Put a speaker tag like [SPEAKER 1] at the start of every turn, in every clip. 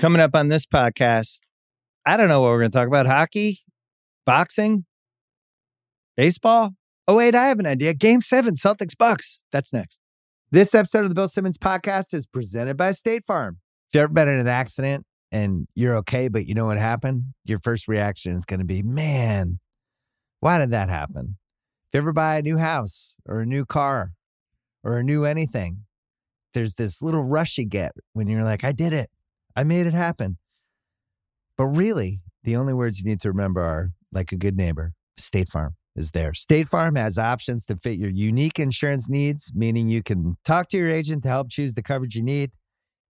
[SPEAKER 1] Coming up on this podcast, I don't know what we're going to talk about hockey, boxing, baseball. Oh, wait, I have an idea. Game seven, Celtics Bucks. That's next. This episode of the Bill Simmons podcast is presented by State Farm. If you've ever been in an accident and you're okay, but you know what happened, your first reaction is going to be, man, why did that happen? If you ever buy a new house or a new car or a new anything, there's this little rush you get when you're like, I did it. I made it happen. But really, the only words you need to remember are like a good neighbor, State Farm is there. State Farm has options to fit your unique insurance needs, meaning you can talk to your agent to help choose the coverage you need,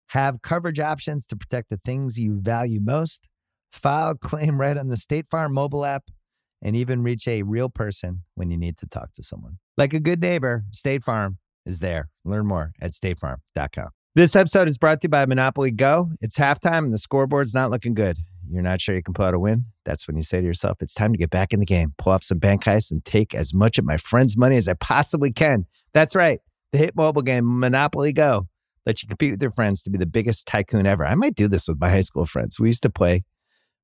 [SPEAKER 1] have coverage options to protect the things you value most, file claim right on the State Farm mobile app, and even reach a real person when you need to talk to someone. Like a good neighbor, State Farm is there. Learn more at statefarm.com. This episode is brought to you by Monopoly Go. It's halftime and the scoreboard's not looking good. You're not sure you can pull out a win? That's when you say to yourself, it's time to get back in the game, pull off some bank heists, and take as much of my friend's money as I possibly can. That's right. The hit mobile game, Monopoly Go, lets you compete with your friends to be the biggest tycoon ever. I might do this with my high school friends. We used to play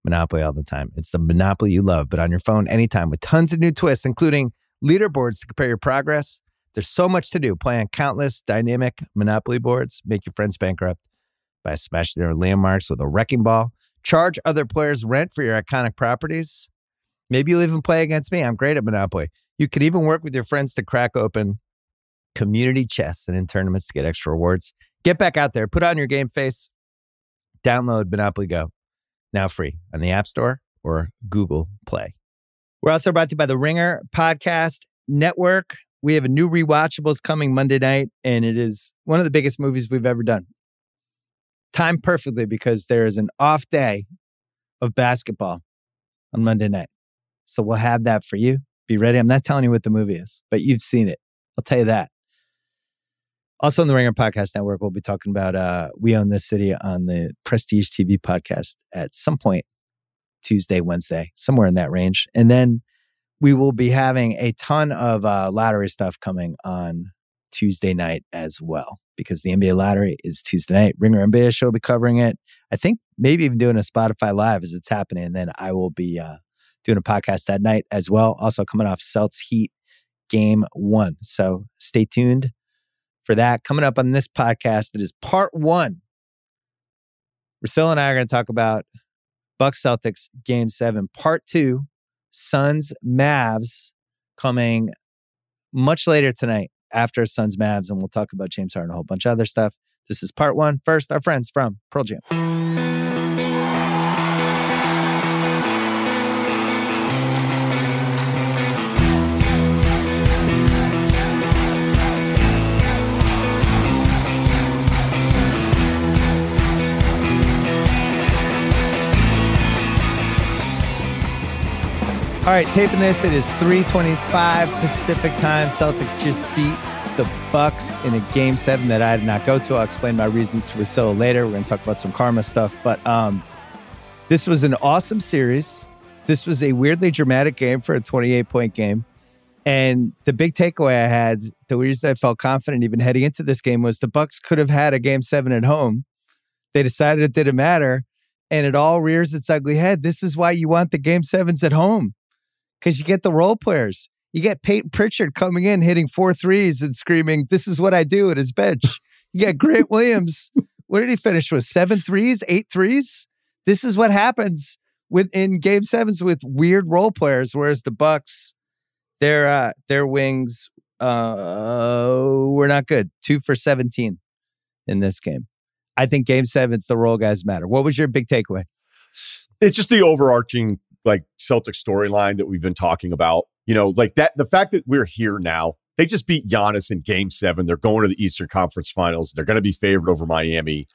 [SPEAKER 1] Monopoly all the time. It's the Monopoly you love, but on your phone anytime with tons of new twists, including leaderboards to compare your progress. There's so much to do. Play on countless dynamic Monopoly boards. Make your friends bankrupt by smashing their landmarks with a wrecking ball. Charge other players rent for your iconic properties. Maybe you'll even play against me. I'm great at Monopoly. You could even work with your friends to crack open community chests and in tournaments to get extra rewards. Get back out there, put on your game face, download Monopoly Go, now free on the App Store or Google Play. We're also brought to you by the Ringer Podcast Network. We have a new rewatchables coming Monday night, and it is one of the biggest movies we've ever done. Timed perfectly because there is an off day of basketball on Monday night. So we'll have that for you. Be ready. I'm not telling you what the movie is, but you've seen it. I'll tell you that. Also on the Ringer Podcast Network, we'll be talking about uh, We Own This City on the Prestige TV podcast at some point Tuesday, Wednesday, somewhere in that range. And then we will be having a ton of uh, lottery stuff coming on Tuesday night as well because the NBA lottery is Tuesday night. Ringer NBA show will be covering it. I think maybe even doing a Spotify live as it's happening. And then I will be uh, doing a podcast that night as well. Also coming off Celts Heat game one. So stay tuned for that. Coming up on this podcast, it is part one. Russillo and I are going to talk about Bucks Celtics game seven, part two, Suns Mavs coming much later tonight after Suns Mavs, and we'll talk about James Harden and a whole bunch of other stuff. This is part one. First, our friends from Pearl Jam. All right, taping this. It is 325 Pacific time. Celtics just beat the Bucks in a game seven that I did not go to. I'll explain my reasons to Russillo later. We're going to talk about some karma stuff. But um, this was an awesome series. This was a weirdly dramatic game for a 28 point game. And the big takeaway I had, the reason I felt confident even heading into this game was the Bucks could have had a game seven at home. They decided it didn't matter. And it all rears its ugly head. This is why you want the game sevens at home because you get the role players. You get Peyton Pritchard coming in, hitting four threes and screaming, This is what I do at his bench. You get Grant Williams. What did he finish with? Seven threes, eight threes? This is what happens with in game sevens with weird role players, whereas the Bucks, their uh their wings uh were not good. Two for 17 in this game. I think game sevens, the role guys matter. What was your big takeaway?
[SPEAKER 2] It's just the overarching like Celtic storyline that we've been talking about. You know, like that, the fact that we're here now, they just beat Giannis in game seven. They're going to the Eastern Conference Finals. They're going to be favored over Miami.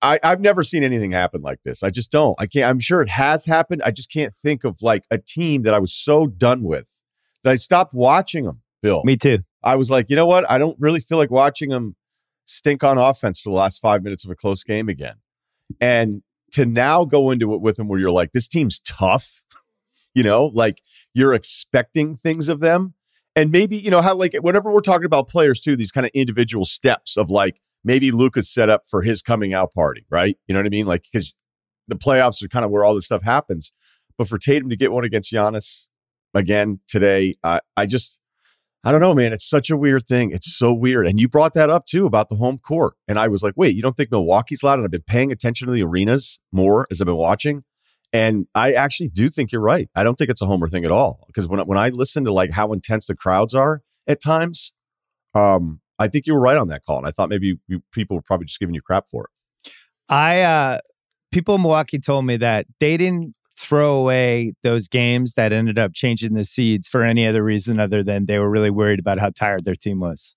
[SPEAKER 2] I, I've never seen anything happen like this. I just don't. I can't. I'm sure it has happened. I just can't think of like a team that I was so done with that I stopped watching them. Bill,
[SPEAKER 1] Me too.
[SPEAKER 2] I was like, you know what? I don't really feel like watching them stink on offense for the last five minutes of a close game again. And to now go into it with them where you're like, this team's tough, you know, like you're expecting things of them. And maybe, you know, how like whenever we're talking about players too, these kind of individual steps of like maybe Luka's set up for his coming out party, right? You know what I mean? Like because the playoffs are kind of where all this stuff happens. But for Tatum to get one against Giannis again today, I I just I don't know, man. It's such a weird thing. It's so weird. And you brought that up too about the home court. And I was like, wait, you don't think Milwaukee's loud? And I've been paying attention to the arenas more as I've been watching. And I actually do think you're right. I don't think it's a homer thing at all. Because when, when I listen to like how intense the crowds are at times, um, I think you were right on that call. And I thought maybe you, people were probably just giving you crap for it.
[SPEAKER 1] I, uh, people in Milwaukee told me that they didn't throw away those games that ended up changing the seeds for any other reason other than they were really worried about how tired their team was.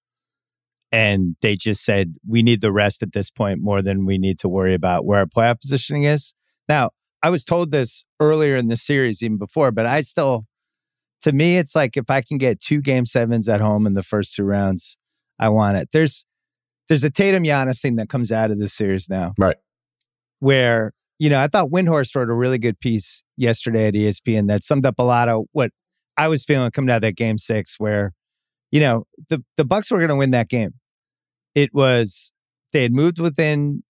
[SPEAKER 1] And they just said, we need the rest at this point more than we need to worry about where our playoff positioning is. Now, I was told this earlier in the series, even before, but I still, to me, it's like if I can get two game sevens at home in the first two rounds, I want it. There's, there's a Tatum Giannis thing that comes out of this series now.
[SPEAKER 2] Right.
[SPEAKER 1] Where you know, I thought Windhorst wrote a really good piece yesterday at ESPN that summed up a lot of what I was feeling coming out of that game six, where, you know, the, the Bucks were going to win that game. It was, they had moved within,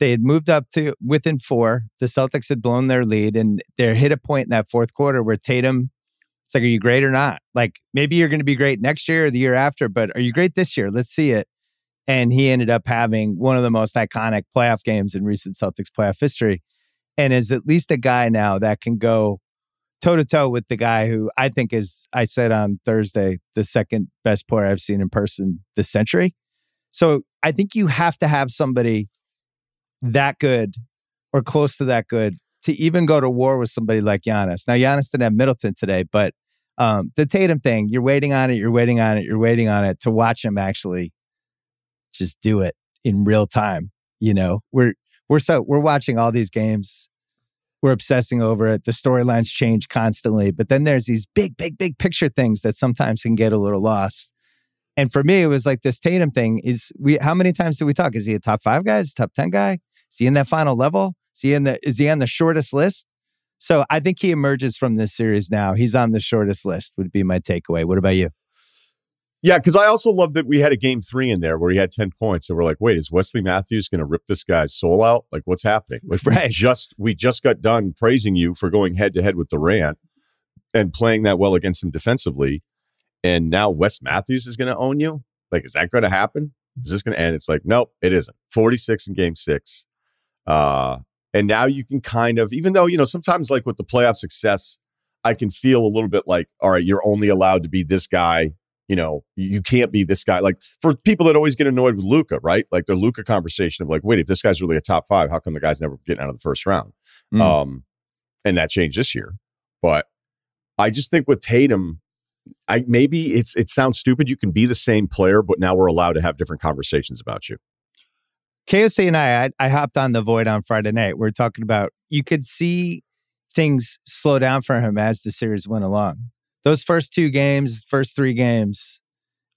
[SPEAKER 1] they had moved up to within four. The Celtics had blown their lead and they hit a point in that fourth quarter where Tatum, it's like, are you great or not? Like, maybe you're going to be great next year or the year after, but are you great this year? Let's see it. And he ended up having one of the most iconic playoff games in recent Celtics playoff history and is at least a guy now that can go toe to toe with the guy who I think is, I said on Thursday, the second best player I've seen in person this century. So I think you have to have somebody that good or close to that good to even go to war with somebody like Giannis. Now, Giannis didn't have Middleton today, but um, the Tatum thing, you're waiting on it, you're waiting on it, you're waiting on it to watch him actually just do it in real time. You know, we're we're so we're watching all these games. We're obsessing over it. The storylines change constantly but then there's these big big big picture things that sometimes can get a little lost. And for me it was like this tatum thing is we how many times do we talk? Is he a top five guy? Is top 10 guy? Is he in that final level? Is he in the is he on the shortest list? So i think he emerges from this series now. He's on the shortest list would be my takeaway. What about you
[SPEAKER 2] yeah, because I also love that we had a game three in there where he had 10 points. And we're like, wait, is Wesley Matthews going to rip this guy's soul out? Like, what's happening? Like, right. we just we just got done praising you for going head to head with Durant and playing that well against him defensively. And now Wes Matthews is going to own you? Like, is that going to happen? Is this going to end? It's like, nope, it isn't. 46 in game six. Uh, and now you can kind of, even though, you know, sometimes like with the playoff success, I can feel a little bit like, all right, you're only allowed to be this guy you know, you can't be this guy. Like for people that always get annoyed with Luka, right? Like the Luka conversation of like, wait, if this guy's really a top five, how come the guy's never getting out of the first round? Mm. Um, and that changed this year. But I just think with Tatum, I maybe it's it sounds stupid. You can be the same player, but now we're allowed to have different conversations about you.
[SPEAKER 1] KOC and I, I, I hopped on the void on Friday night. We are talking about you could see things slow down for him as the series went along those first two games, first three games,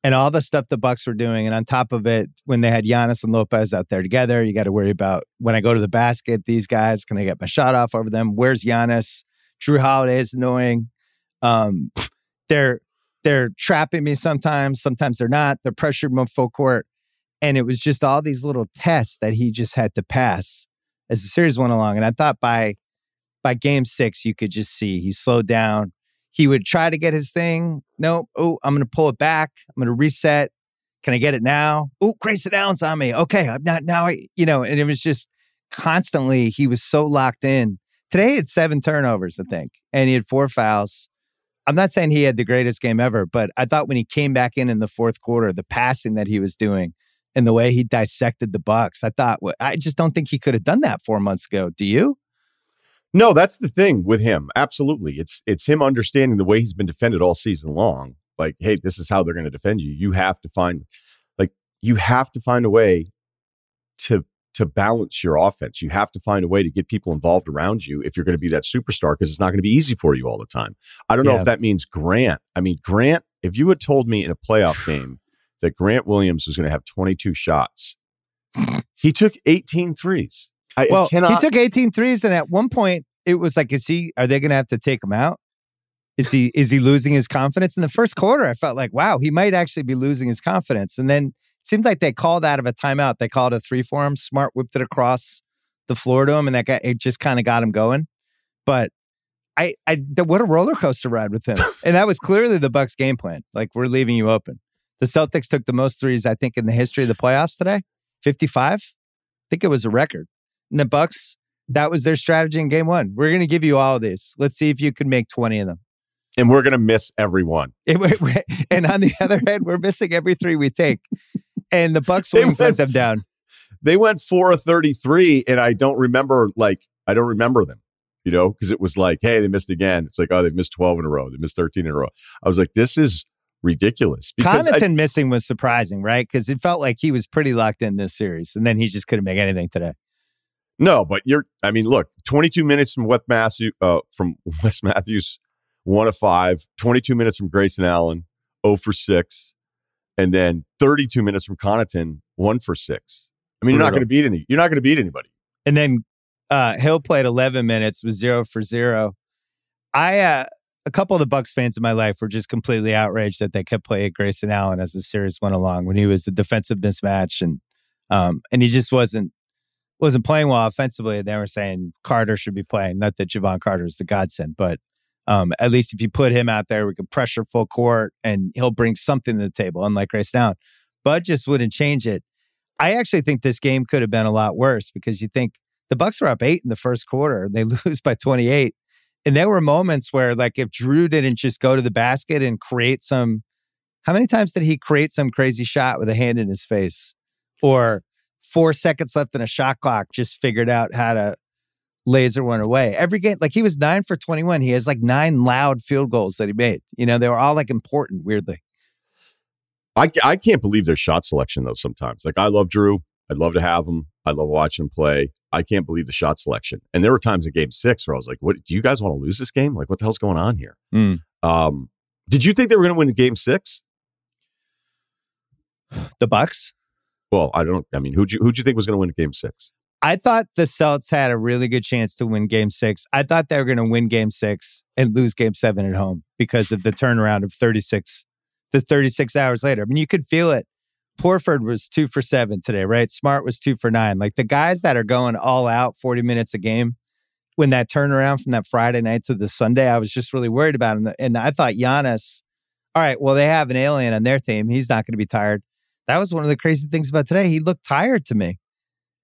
[SPEAKER 1] and all the stuff the Bucks were doing, and on top of it, when they had Giannis and Lopez out there together, you got to worry about when I go to the basket, these guys can I get my shot off over them? Where's Giannis? Jrue Holiday is annoying. Um, they're they're trapping me sometimes. Sometimes they're not. They're pressuring me full court, and it was just all these little tests that he just had to pass as the series went along. And I thought by by game six, you could just see he slowed down he would try to get his thing. No, oh, I'm going to pull it back. I'm going to reset. Can I get it now? Oh, Grayson Allen's on me. Okay, I'm not now. I, you know, and it was just constantly. He was so locked in. Today he had seven turnovers, I think, and he had four fouls. I'm not saying he had the greatest game ever, but I thought when he came back in in the fourth quarter, the passing that he was doing and the way he dissected the Bucks, I thought, I just don't think he could have done that four months ago. Do you?
[SPEAKER 2] No, that's the thing with him. Absolutely. It's it's him understanding the way he's been defended all season long. Like, hey, this is how they're going to defend you. You have to find like you have to find a way to to balance your offense. You have to find a way to get people involved around you if you're going to be that superstar because it's not going to be easy for you all the time. I don't know if that means Grant. I mean, Grant, if you had told me in a playoff game that Grant Williams was going to have 22 shots, he took 18 threes.
[SPEAKER 1] I well, cannot... he took 18 threes, and at one point it was like, is he? Are they going to have to take him out? Is he? Is he losing his confidence? In the first quarter, I felt like, wow, he might actually be losing his confidence. And then it seemed like they called out of a timeout. They called a three for him. Smart whipped it across the floor to him, and that guy it just kind of got him going. But I, I, what a roller coaster ride with him, and that was clearly the Bucks' game plan. Like we're leaving you open. The Celtics took the most threes, I think, in the history of the playoffs today. Fifty-five. I think it was a record. And the Bucks, that was their strategy in game one. We're going to give you all of these. Let's see if you can make 20 of them.
[SPEAKER 2] And we're going to miss every one.
[SPEAKER 1] and on the other hand, we're missing every three we take. And the Bucks wings let them down.
[SPEAKER 2] They went 4 of 33, and I don't remember, like, I don't remember them, you know, because it was like, hey, they missed again. It's like, oh, they've missed 12 in a row. They missed 13 in a row. I was like, this is ridiculous.
[SPEAKER 1] Connaughton I, missing was surprising, right? Because it felt like he was pretty locked in this series, and then he just couldn't make anything today.
[SPEAKER 2] No, but you're. I mean, look, 22 minutes from Wes Matthews, uh, from Wes Matthews, one of five. 22 minutes from Grayson Allen, 0 for six, and then 32 minutes from Connaughton, one for six. I mean, you're not going to beat any. You're not going to beat anybody.
[SPEAKER 1] And then uh, Hill played 11 minutes, was zero for zero. I uh, a couple of the Bucks fans in my life were just completely outraged that they kept playing Grayson Allen as the series went along when he was a defensive mismatch and um and he just wasn't wasn't playing well offensively. And they were saying Carter should be playing. Not that Jevon Carter is the godsend, but um, at least if you put him out there, we can pressure full court and he'll bring something to the table, unlike Grayson. Bud just wouldn't change it. I actually think this game could have been a lot worse because you think the Bucks were up eight in the first quarter. They lose by 28. And there were moments where, like, if Jrue didn't just go to the basket and create some, how many times did he create some crazy shot with a hand in his face? Or four seconds left in a shot clock, just figured out how to laser one away. Every game, like he was nine for 21. He has like nine loud field goals that he made. You know, they were all like important, weirdly.
[SPEAKER 2] I, I can't believe their shot selection, though, sometimes. Like, I love Jrue. I'd love to have him. I love watching him play. I can't believe the shot selection. And there were times in game six where I was like, what do you guys want to lose this game? Like, what the hell's going on here?
[SPEAKER 1] Mm.
[SPEAKER 2] Um, did you think they were going to win game six?
[SPEAKER 1] The Bucks?
[SPEAKER 2] Well, I don't. I mean, who'd you who'd you think was going to win Game Six?
[SPEAKER 1] I thought the Celts had a really good chance to win Game Six. I thought they were going to win Game Six and lose Game Seven at home because of the turnaround of thirty six, the thirty six hours later. I mean, you could feel it. Horford was two for seven today, right? Smart was two for nine. Like the guys that are going all out forty minutes a game. When that turnaround from that Friday night to the Sunday, I was just really worried about him. And I thought Giannis, all right, well, they have an alien on their team. He's not going to be tired. That was one of the crazy things about today. He looked tired to me.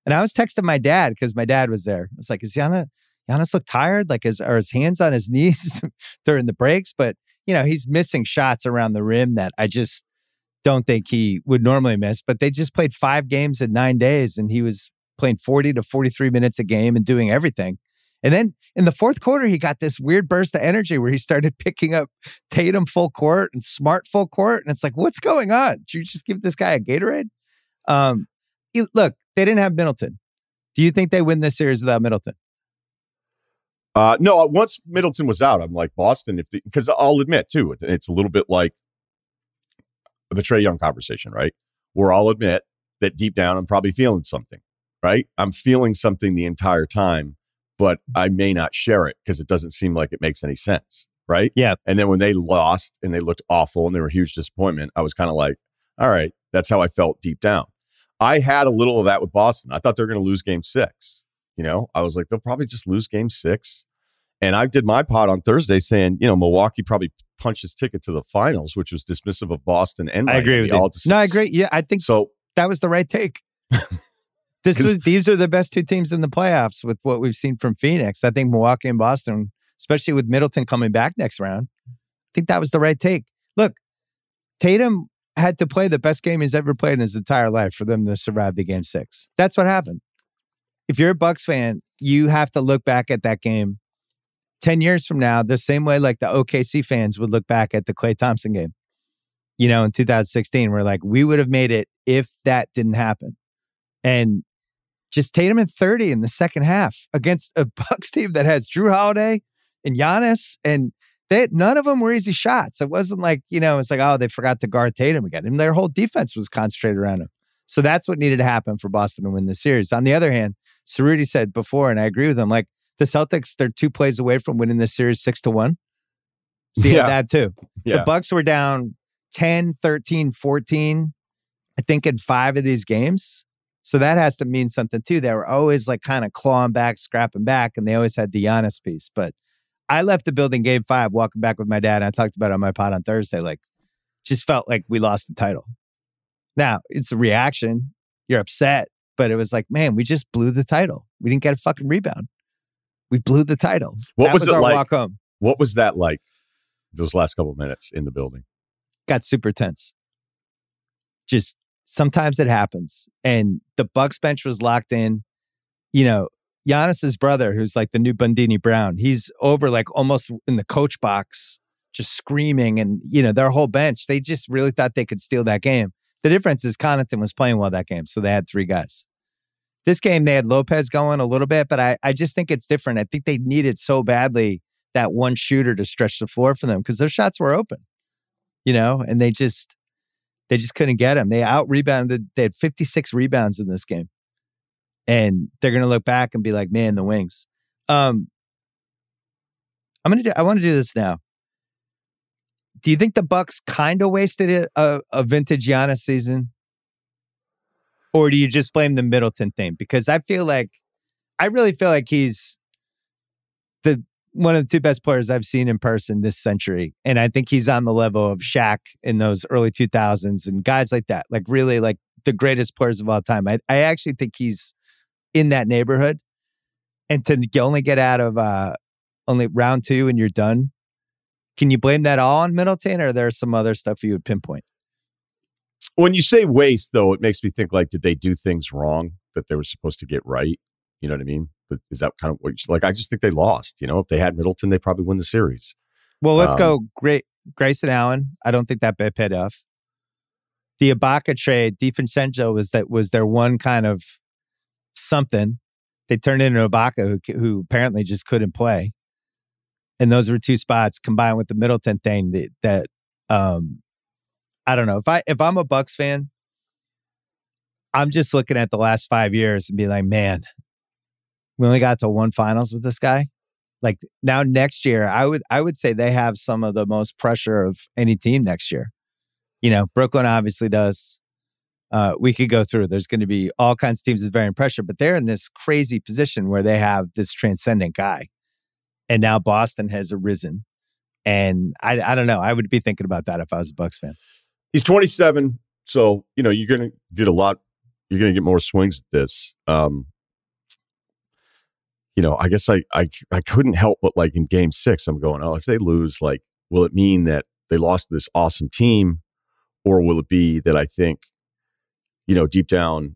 [SPEAKER 1] And I was texting my dad because my dad was there. I was like, is Giannis, Giannis look tired? Like, is, are his hands on his knees during the breaks? But, you know, he's missing shots around the rim that I just don't think he would normally miss. But they just played five games in nine days and he was playing 40 to 43 minutes a game and doing everything. And then in the fourth quarter, he got this weird burst of energy where he started picking up Tatum full court and Smart full court. And it's like, what's going on? Did you just give this guy a Gatorade? Um, look, they didn't have Middleton. Do you think they win this series without Middleton?
[SPEAKER 2] Uh, no, uh, once Middleton was out, I'm like Boston. If because I'll admit too, it's a little bit like the Trae Young conversation, right? Where I'll admit that deep down, I'm probably feeling something, right? I'm feeling something the entire time but I may not share it because it doesn't seem like it makes any sense. Right.
[SPEAKER 1] Yeah.
[SPEAKER 2] And then when they lost and they looked awful and they were a huge disappointment, I was kind of like, all right, that's how I felt deep down. I had a little of that with Boston. I thought they were going to lose game six. You know, I was like, they'll probably just lose game six. And I did my pot on Thursday saying, you know, Milwaukee probably punched his ticket to the finals, which was dismissive of Boston and
[SPEAKER 1] I agree with you. No, I agree. Yeah, I think so. That was the right take. This is, these are the best two teams in the playoffs with what we've seen from Phoenix. I think Milwaukee and Boston, especially with Middleton coming back next round, I think that was the right take. Look, Tatum had to play the best game he's ever played in his entire life for them to survive the game six. That's what happened. If you're a Bucks fan, you have to look back at that game 10 years from now, the same way like the OKC fans would look back at the Klay Thompson game. You know, in 2016, we're like, we would have made it if that didn't happen. And just Tatum and 30 in the second half against a Bucks team that has Jrue Holiday and Giannis, and they none of them were easy shots. It wasn't like you know, it's like oh, they forgot to guard Tatum again, and their whole defense was concentrated around him. So that's what needed to happen for Boston to win the series. On the other hand, Cerruti said before, and I agree with him, like the Celtics, they're two plays away from winning this series six to one. See yeah. that too. Yeah. The Bucks were down 10, 13, 14 I think, in five of these games. So that has to mean something too. They were always like kind of clawing back, scrapping back, and they always had the Giannis piece. But I left the building game five, walking back with my dad. And I talked about it on my pod on Thursday. Like, just felt like we lost the title. Now it's a reaction. You're upset, but it was like, man, we just blew the title. We didn't get a fucking rebound. We blew the title.
[SPEAKER 2] What
[SPEAKER 1] That
[SPEAKER 2] was, it
[SPEAKER 1] our
[SPEAKER 2] like?
[SPEAKER 1] walk home.
[SPEAKER 2] What was that like? Those last couple minutes in the building.
[SPEAKER 1] got super tense. Just sometimes it happens. And the Bucks bench was locked in. You know, Giannis's brother, who's like the new Bundini Brown, he's over like almost in the coach box, just screaming. And, you know, their whole bench, they just really thought they could steal that game. The difference is Connaughton was playing well that game. So they had three guys. This game, they had Lopez going a little bit, but I, I just think it's different. I think they needed so badly that one shooter to stretch the floor for them because their shots were open, you know, and they just they just couldn't get him. They out rebounded. They had 56 rebounds in this game, and they're gonna look back and be like, "Man, the wings." Um, I'm gonna do. I want to do this now. Do you think the Bucks kind of wasted a, a, vintage Giannis season, or do you just blame the Middleton thing? Because I feel like, I really feel like he's one of the two best players I've seen in person this century. And I think he's on the level of Shaq in those early 2000s and guys like that, like really like the greatest players of all time. I, I actually think he's in that neighborhood. And to only get out of uh, only round two and you're done, can you blame that all on Middleton or there's some other stuff you would pinpoint?
[SPEAKER 2] When you say waste, though, it makes me think like, did they do things wrong that they were supposed to get right? You know what I mean? But Is that kind of what you, like? I just think they lost. You know, if they had Middleton, they probably win the series.
[SPEAKER 1] Well, let's
[SPEAKER 2] Um,
[SPEAKER 1] go. Great, Grayson Allen. I don't think that bit paid off. The Ibaka trade, DiVincenzo was that was their one kind of something. They turned into Ibaka, who who apparently just couldn't play, and those were two spots combined with the Middleton thing that that um, I don't know if I if I'm a Bucks fan, I'm just looking at the last five years and be like, man, we only got to one finals with this guy like now next year i would i would say they have some of the most pressure of any team next year you know brooklyn obviously does uh, we could go through there's going to be all kinds of teams with varying pressure but they're in this crazy position where they have this transcendent guy and now boston has arisen and i i don't know i would be thinking about that if i was a bucks fan
[SPEAKER 2] He's 27, so you know you're going to get a lot. You're going to get more swings at this. Um, you know, I guess I, I I couldn't help but like in Game Six, I'm going, oh, if they lose, like, will it mean that they lost this awesome team, or will it be that I think, you know, deep down,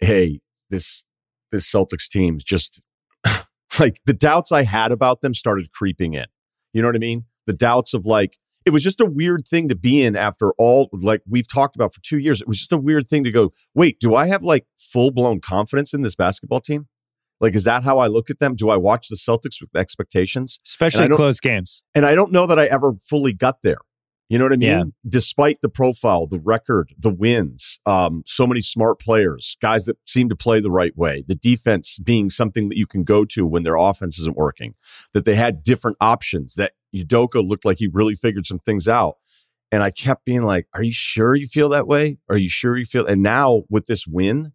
[SPEAKER 2] hey, this this Celtics team just like the doubts I had about them started creeping in. You know what I mean? The doubts of like it was just a weird thing to be in after all like we've talked about for two years. It was just a weird thing to go, wait, do I have like full blown confidence in this basketball team? Like, is that how I look at them? Do I watch the Celtics with expectations?
[SPEAKER 1] especially close games
[SPEAKER 2] And I don't know that I ever fully got there. You know what I mean?
[SPEAKER 1] Yeah.
[SPEAKER 2] Despite the profile, the record, the wins, um, so many smart players, guys that seem to play the right way, the defense being something that you can go to when their offense isn't working, that they had different options, that Udoka looked like he really figured some things out. And I kept being like, Are you sure you feel that way? Are you sure you feel? And now with this win,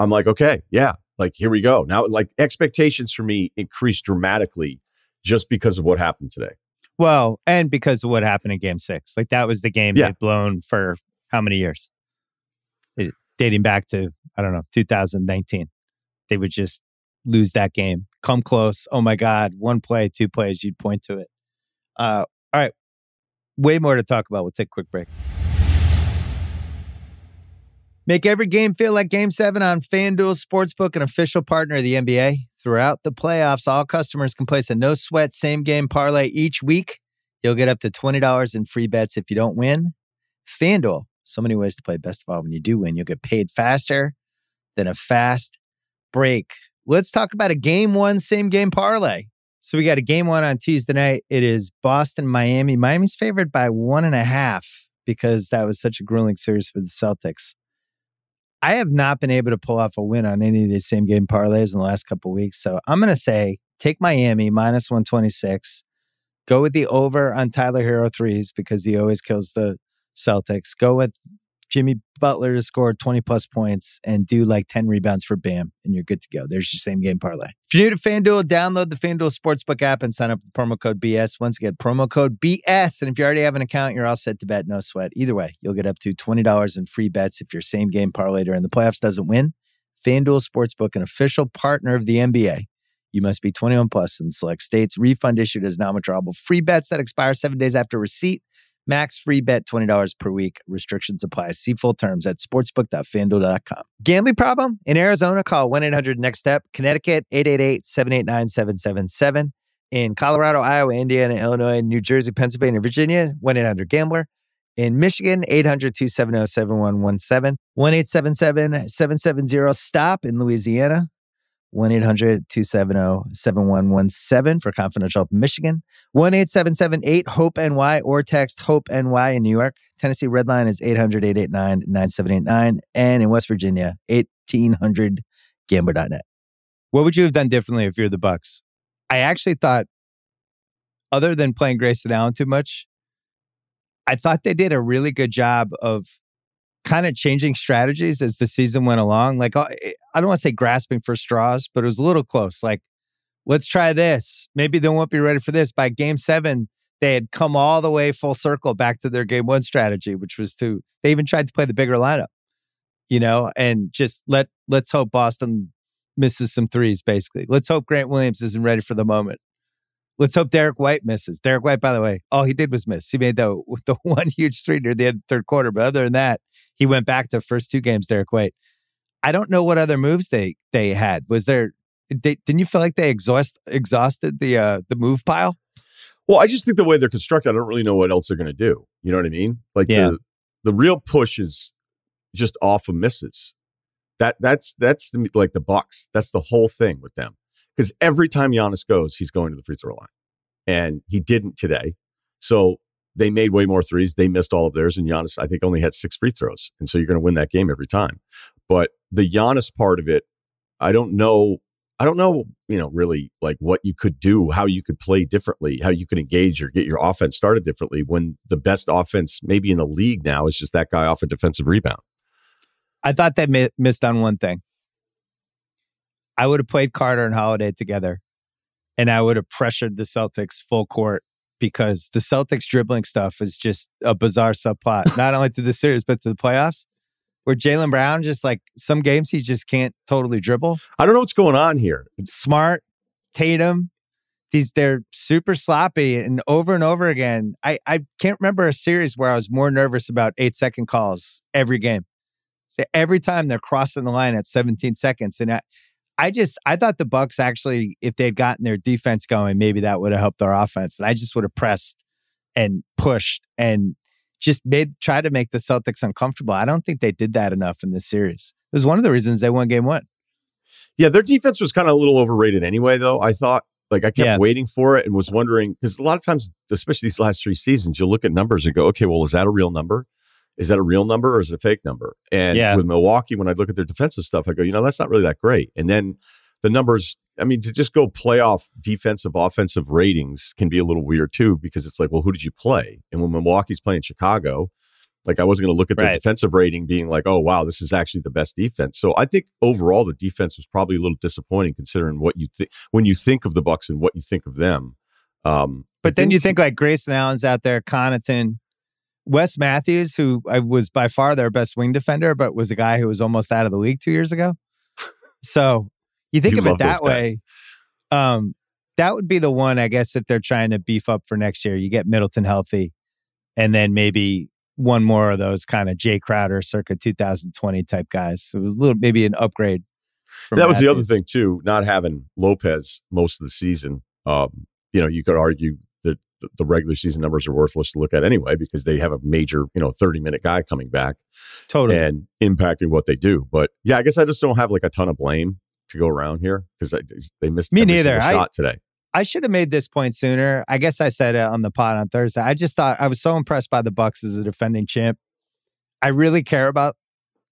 [SPEAKER 2] I'm like, Okay, yeah, like here we go. Now, like expectations for me increased dramatically just because of what happened today.
[SPEAKER 1] well and because of what happened in game six. Like that was the game
[SPEAKER 2] Yeah.
[SPEAKER 1] they've blown for how many years? It- dating back to i don't know 2019 they would just lose that game. Come close. Oh my god. One play two plays you'd point to it. Uh, all right. Way more to talk about. We'll take a quick break Make every game feel like game seven on FanDuel Sportsbook, an official partner of the NBA. Throughout the playoffs, all customers can place a no sweat same game parlay each week. You'll get up to $20 in free bets if you don't win. FanDuel, so many ways to play best of all. When you do win, you'll get paid faster than a fast break. Let's talk about a game one same game parlay. So we got a game one on Tuesday night. It is Boston, Miami. Miami's favored by one and a half because that was such a grueling series for the Celtics. I have not been able to pull off a win on any of these same game parlays in the last couple weeks. So I'm going to say take Miami minus 126. Go with the over on Tyler Herro threes because he always kills the Celtics. Go with Jimmy Butler to score 20 plus points and do like 10 rebounds for Bam, and you're good to go. There's your same game parlay. If you're new to FanDuel, download the FanDuel Sportsbook app and sign up with promo code BS. Once again, promo code BS. And if you already have an account, you're all set to bet, no sweat. Either way, you'll get up to $20 in free bets if your same game parlay during the playoffs doesn't win. FanDuel Sportsbook, an official partner of the NBA. You must be 21 plus in select states. Refund issued as non-withdrawable. Free bets that expire seven days after receipt. Max free bet $20 per week. Restrictions apply. See full terms at sportsbook.fanduel.com. Gambling problem? In Arizona, call 1-800-NEXT-STEP. Connecticut, 888-789-7777. In Colorado, Iowa, Indiana, Illinois, New Jersey, Pennsylvania, Virginia, 1-800-GAMBLER. In Michigan, 800-270-7117. 1-877-770-STOP. In Louisiana, 1 800 270 7117 for confidential help Michigan. 1 877 HOPE NY or text HOPE NY in New York. Tennessee Red Line is 800 889 9789. And in West Virginia, 1800 gambler.net. What would you have done differently if you're the Bucks? I actually thought, other than playing Grayson Allen too much, I thought they did a really good job of kind of changing strategies as the season went along. Like, I don't want to say grasping for straws, but it was a little close. Like, let's try this. Maybe they won't be ready for this. By game seven, they had come all the way full circle back to their game one strategy, which was to, they even tried to play the bigger lineup, you know, and just let, let's hope Boston misses some threes, basically. Let's hope Grant Williams isn't ready for the moment. Let's hope Derrick White misses. Derrick White, by the way, all he did was miss. He made the the one huge three near the end of the third quarter, but other than that, he went back to first two games. Derrick White. I don't know what other moves they they had. Was there? They, didn't you feel like they exhaust exhausted the uh, the move pile?
[SPEAKER 2] Well, I just think the way they're constructed, I don't really know what else they're going to do. You know what I mean? Like yeah. the the real push is just off of misses. That that's that's the, like the Bucks. That's the whole thing with them. Because every time Giannis goes, he's going to the free throw line, and he didn't today. So they made way more threes. They missed all of theirs, and Giannis, I think, only had six free throws, and so you're going to win that game every time. But the Giannis part of it, I don't know. I don't know, you know, really like what you could do, how you could play differently, how you could engage or get your offense started differently when the best offense maybe in the league now is just that guy off a defensive rebound.
[SPEAKER 1] I thought they missed on one thing. I would have played Carter and Holiday together, and I would have pressured the Celtics full court because the Celtics dribbling stuff is just a bizarre subplot, not only to the series, but to the playoffs, where Jaylen Brown just like some games he just can't totally dribble.
[SPEAKER 2] I don't know what's going on here.
[SPEAKER 1] Smart, Tatum, these they're super sloppy and over and over again. I, I can't remember a series where I was more nervous about eight second calls every game. So every time they're crossing the line at 17 seconds. And I, I just I thought the Bucks actually, if they'd gotten their defense going, maybe that would have helped their offense. And I just would have pressed and pushed and just made try to make the Celtics uncomfortable. I don't think they did that enough in this series. It was one of the reasons they won game one.
[SPEAKER 2] Yeah, their defense was kind of a little overrated anyway, though. I thought like I kept yeah. waiting for it and was wondering because a lot of times, especially these last three seasons, you'll look at numbers and go, okay, well, is that a real number? Is that a real number or is it a fake number? And yeah. with Milwaukee, when I look at their defensive stuff, I go, you know, that's not really that great. And then the numbers, I mean, to just go playoff defensive, offensive ratings can be a little weird too, because it's like, well, who did you play? And when Milwaukee's playing Chicago, like I wasn't going to look at their right. defensive rating being like, oh, wow, this is actually the best defense. So I think overall the defense was probably a little disappointing considering what you think when you think of the Bucks and what you think of them.
[SPEAKER 1] Um, but then you think like Grayson Allen's out there, Connaughton, Wes Matthews, who I was by far their best wing defender, but was a guy who was almost out of the league two years ago. So you think you of it that way. Um, that would be the one, I guess, if they're trying to beef up for next year. You get Middleton healthy, and then maybe one more of those kind of Jae Crowder circa 2020 type guys. So it was a little maybe an upgrade.
[SPEAKER 2] that Matthews. was the other thing too, not having Lopez most of the season. Um, you know, you could argue that the regular season numbers are worthless to look at anyway because they have a major, you know, 30 minute guy coming back
[SPEAKER 1] totally
[SPEAKER 2] and impacting what they do. But yeah, I guess I just don't have like a ton of blame to go around here because they missed
[SPEAKER 1] me neither
[SPEAKER 2] shot I, today.
[SPEAKER 1] I should have made this point sooner. I guess I said it on the pod on Thursday. I just thought I was so impressed by the Bucks as a defending champ. I really care about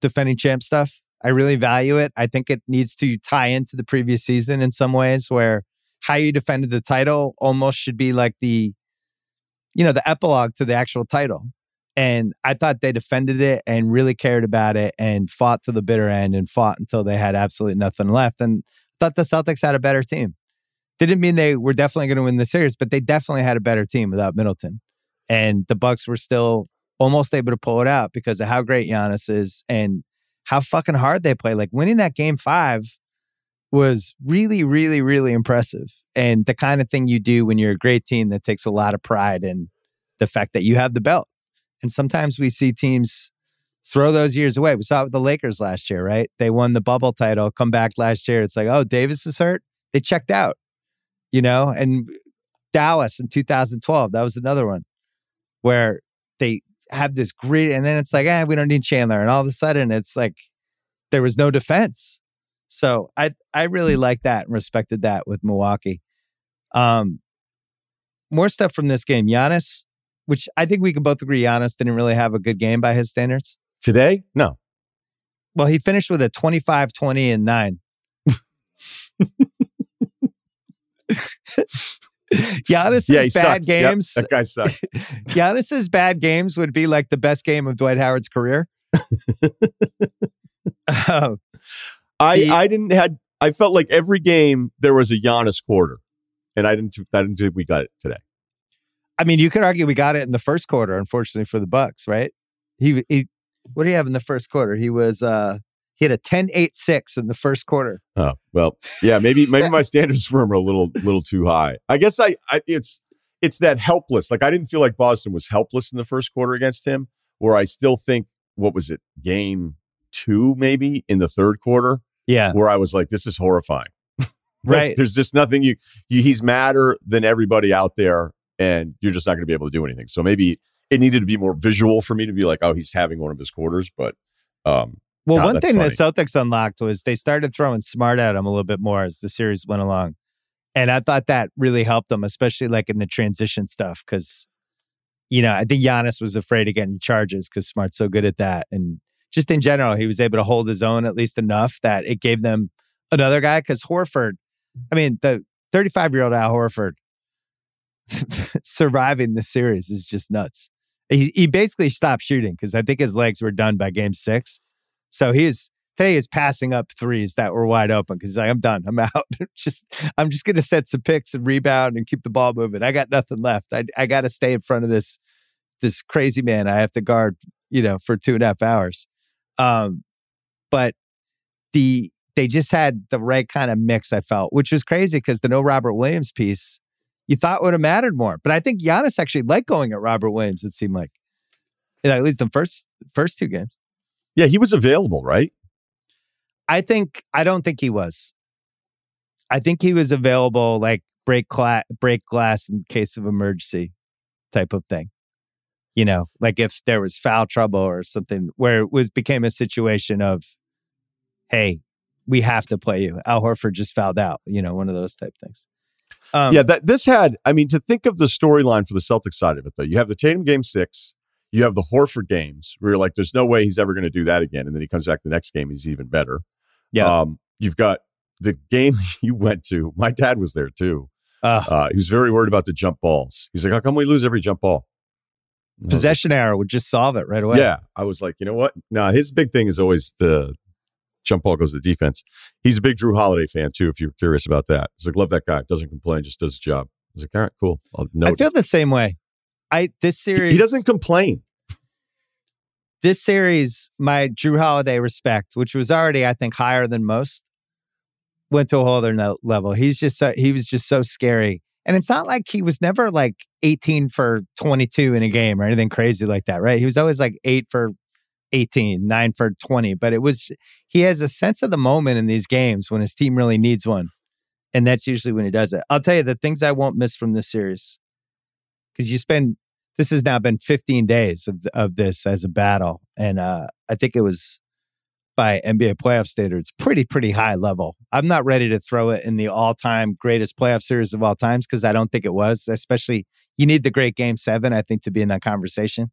[SPEAKER 1] defending champ stuff. I really value it. I think it needs to tie into the previous season in some ways where how you defended the title almost should be like the you know, the epilogue to the actual title. And I thought they defended it and really cared about it and fought to the bitter end and fought until they had absolutely nothing left. And thought the Celtics had a better team. Didn't mean they were definitely going to win the series, but they definitely had a better team without Middleton. And the Bucks were still almost able to pull it out because of how great Giannis is and how fucking hard they play. Like winning that game five was really, really, really impressive. And the kind of thing you do when you're a great team that takes a lot of pride in the fact that you have the belt. And sometimes we see teams throw those years away. We saw it with the Lakers last year, right? They won the bubble title, come back last year. It's like, oh, Davis is hurt. They checked out, you know? And Dallas in 2012, that was another one where they have this great, and then it's like, eh, we don't need Chandler. And all of a sudden, it's like there was no defense. So I I really liked that and respected that with Milwaukee. Um, more stuff from this game. Giannis, which I think we can both agree, Giannis didn't really have a good game by his standards.
[SPEAKER 2] Today? No.
[SPEAKER 1] Well, he finished with a 25, 20, and 9. Giannis's
[SPEAKER 2] Yeah,
[SPEAKER 1] bad
[SPEAKER 2] sucks. Yep,
[SPEAKER 1] games.
[SPEAKER 2] that guy sucks.
[SPEAKER 1] Giannis's bad games would be like the best game of Dwight Howard's career. Um,
[SPEAKER 2] I
[SPEAKER 1] He-
[SPEAKER 2] I didn't had I felt like every game there was a Giannis quarter, and I didn't I didn't think we got it today.
[SPEAKER 1] I mean, you could argue we got it in the first quarter, unfortunately for the Bucks, right? He he what do you have in the first quarter? He was uh he had a 10-8-6 in the first quarter.
[SPEAKER 2] Oh well, yeah, maybe maybe my standards for him are a little little too high. I guess I, I it's it's that helpless. Like I didn't feel like Boston was helpless in the first quarter against him. Where I still think what was it game two maybe in the third quarter
[SPEAKER 1] Yeah.
[SPEAKER 2] where I was like this is horrifying. Like,
[SPEAKER 1] Right.
[SPEAKER 2] there's just nothing you, you he's madder than everybody out there, and you're just not going to be able to do anything. So maybe it needed to be more visual for me to be like, oh, he's having one of his quarters. But um,
[SPEAKER 1] Well,
[SPEAKER 2] God,
[SPEAKER 1] one thing
[SPEAKER 2] funny.
[SPEAKER 1] the Celtics unlocked was they started throwing smart at him a little bit more as the series went along. And I thought that really helped them, especially like in the transition stuff. Cause, you know, I think Giannis was afraid of getting charges because Smart's so good at that. And just in general, he was able to hold his own at least enough that it gave them another guy. Cause Horford, I mean, the 35 year old Al Horford surviving the series is just nuts. He, he basically stopped shooting because I think his legs were done by game six. So he's today is passing up threes that were wide open because like, I'm done. I'm out. just I'm just gonna set some picks and rebound and keep the ball moving. I got nothing left. I I gotta stay in front of this this crazy man I have to guard, you know, for two and a half hours. Um, but the they just had the right kind of mix, I felt, which was crazy because the no Robert Williams piece you thought would have mattered more. But I think Giannis actually liked going at Robert Williams, it seemed like. At least the first first two games.
[SPEAKER 2] yeah, he was available, right?
[SPEAKER 1] I think I don't think he was. I think he was available like break cla- break glass in case of emergency type of thing. You know, like if there was foul trouble or something where it was became a situation of hey, we have to play you. Al Horford just fouled out, you know, one of those type things. Um,
[SPEAKER 2] yeah, that this had. I mean, to think of the storyline for the Celtics side of it, though, you have the Tatum game six, you have the Horford games where you're like, "There's no way he's ever going to do that again," and then he comes back the next game, he's even better.
[SPEAKER 1] Yeah.
[SPEAKER 2] Um, you've got the game you went to. My dad was there too.
[SPEAKER 1] uh,
[SPEAKER 2] Uh, he was very worried about the jump balls. He's like, "How come we lose every jump ball?" And I was like,
[SPEAKER 1] possession arrow would just solve it right away.
[SPEAKER 2] Yeah, I was like, you know what? No, his big thing is always the jump ball goes to defense. He's a big Jrue Holiday fan too. If you're curious about that, he's like, love that guy. Doesn't complain, just does his job. I was like, all right, cool. I'll note.
[SPEAKER 1] I feel the same way. I this series
[SPEAKER 2] he doesn't complain.
[SPEAKER 1] this series, my Jrue Holiday respect, which was already, I think, higher than most, went to a whole other level. He's just so, he was just so scary. And it's not like he was never like 18 for 22 in a game or anything crazy like that, right? He was always like eight for 18, nine for 20. But it was, he has a sense of the moment in these games when his team really needs one. And that's usually when he does it. I'll tell you the things I won't miss from this series. Because you spend this has now been 15 days of of this as a battle, and uh, I think it was by NBA playoff standards pretty pretty high level. I'm not ready to throw it in the all time greatest playoff series of all times because I don't think it was. Especially you need the great Game Seven, I think, to be in that conversation.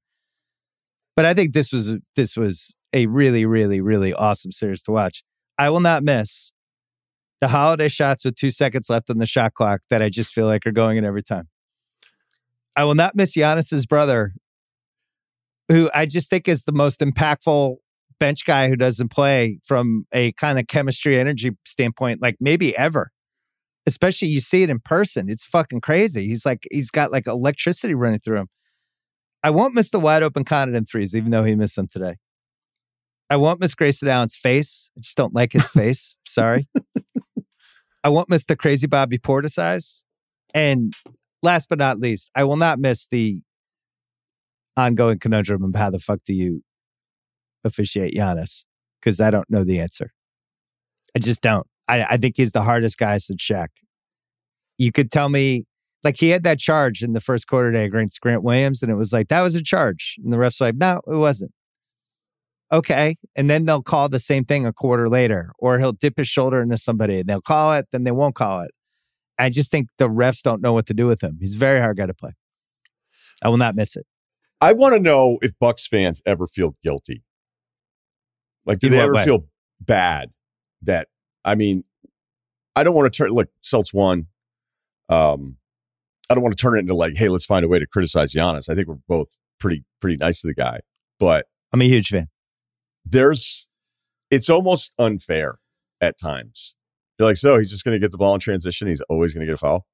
[SPEAKER 1] But I think this was this was a really really really awesome series to watch. I will not miss the holiday shots with two seconds left on the shot clock that I just feel like are going in every time. I will not miss Giannis's brother who I just think is the most impactful bench guy who doesn't play from a kind of chemistry energy standpoint, like maybe ever. Especially you see it in person. It's fucking crazy. He's like, he's got like electricity running through him. I won't miss the wide open Connaughton threes, even though he missed them today. I won't miss Grayson Allen's face. I just don't like his face. Sorry. I won't miss the crazy Bobby Portis eyes. And last but not least, I will not miss the ongoing conundrum of how the fuck do you officiate Giannis? Because I don't know the answer. I just don't. I, I think he's the hardest guy since Shaq. You could tell me, like, he had that charge in the first quarter day against Grant Williams, and it was like, that was a charge. And the ref's like, no, it wasn't. Okay. And then they'll call the same thing a quarter later, or he'll dip his shoulder into somebody and they'll call it, then they won't call it. I just think the refs don't know what to do with him. He's a very hard guy to play. I will not miss it.
[SPEAKER 2] I want to know if Bucks fans ever feel guilty. Like, do
[SPEAKER 1] In
[SPEAKER 2] they ever
[SPEAKER 1] way?
[SPEAKER 2] feel bad that, I mean, I don't want to turn, look, Celts won. Um, I don't want to turn it into like, hey, let's find a way to criticize Giannis. I think we're both pretty, pretty nice to the guy. But
[SPEAKER 1] I'm a huge fan.
[SPEAKER 2] there's, it's almost unfair at times. You're like, so he's just going to get the ball in transition. He's always going to get a foul.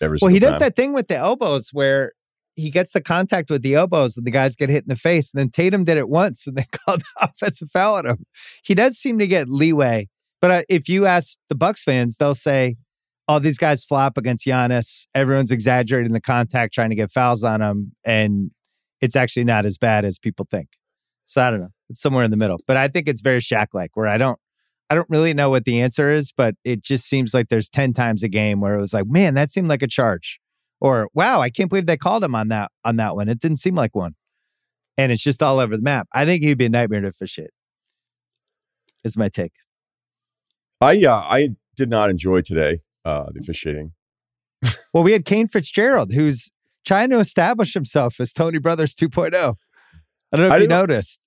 [SPEAKER 2] Every
[SPEAKER 1] Well, he does
[SPEAKER 2] time.
[SPEAKER 1] that thing with the elbows where he gets the contact with the elbows and the guys get hit in the face. And then Tatum did it once and they called the offensive foul on him. He does seem to get leeway. But uh, if you ask the Bucks fans, they'll say, "Oh, these guys flop against Giannis. Everyone's exaggerating the contact, trying to get fouls on him, and it's actually not as bad as people think." So I don't know. It's somewhere in the middle. But I think it's very Shaq-like, where I don't, I don't really know what the answer is, but it just seems like there's ten times a game where it was like, "Man, that seemed like a charge," or "Wow, I can't believe they called him on that on that one. It didn't seem like one." And it's just all over the map. I think he'd be a nightmare to officiate. Is my take.
[SPEAKER 2] I, uh, I did not enjoy today, uh, the officiating.
[SPEAKER 1] Well, we had Kane Fitzgerald, who's trying to establish himself as Tony Brothers 2.0. I don't know if
[SPEAKER 2] I
[SPEAKER 1] you noticed.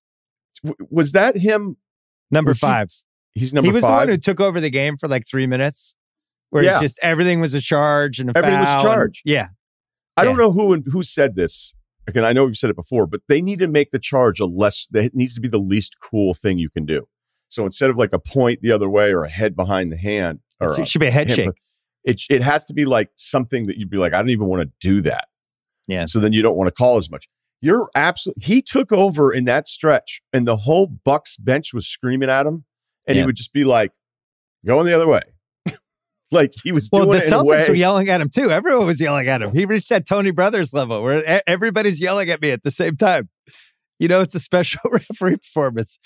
[SPEAKER 2] Was that him?
[SPEAKER 1] Number
[SPEAKER 2] Was he
[SPEAKER 1] five.
[SPEAKER 2] He's number
[SPEAKER 1] he was
[SPEAKER 2] five.
[SPEAKER 1] the one who took over the game for like three minutes, where
[SPEAKER 2] Yeah.
[SPEAKER 1] it's just everything was a charge and a
[SPEAKER 2] Everything was
[SPEAKER 1] foul. and-
[SPEAKER 2] charge.
[SPEAKER 1] yeah.
[SPEAKER 2] I don't know who and who said this. Again, I know we've said it before, but they need to make the charge a less. It needs to be the least cool thing you can do. So instead of like a point the other way or a head behind the hand, or
[SPEAKER 1] it should be a head
[SPEAKER 2] hand-
[SPEAKER 1] shake.
[SPEAKER 2] it it has to be like something that you'd be like, I don't even want to do that.
[SPEAKER 1] Yeah.
[SPEAKER 2] So then you don't want to call as much. You're absolutely. He took over in that stretch, and the whole Bucks bench was screaming at him, and
[SPEAKER 1] Yeah.
[SPEAKER 2] he would just be like, "Going the other way." Like he was
[SPEAKER 1] Well,
[SPEAKER 2] doing
[SPEAKER 1] the
[SPEAKER 2] it in a
[SPEAKER 1] Celtics were yelling at him too. Everyone was yelling at him. He reached that Tony Brothers level where everybody's yelling at me at the same time. You know, it's a special referee performance.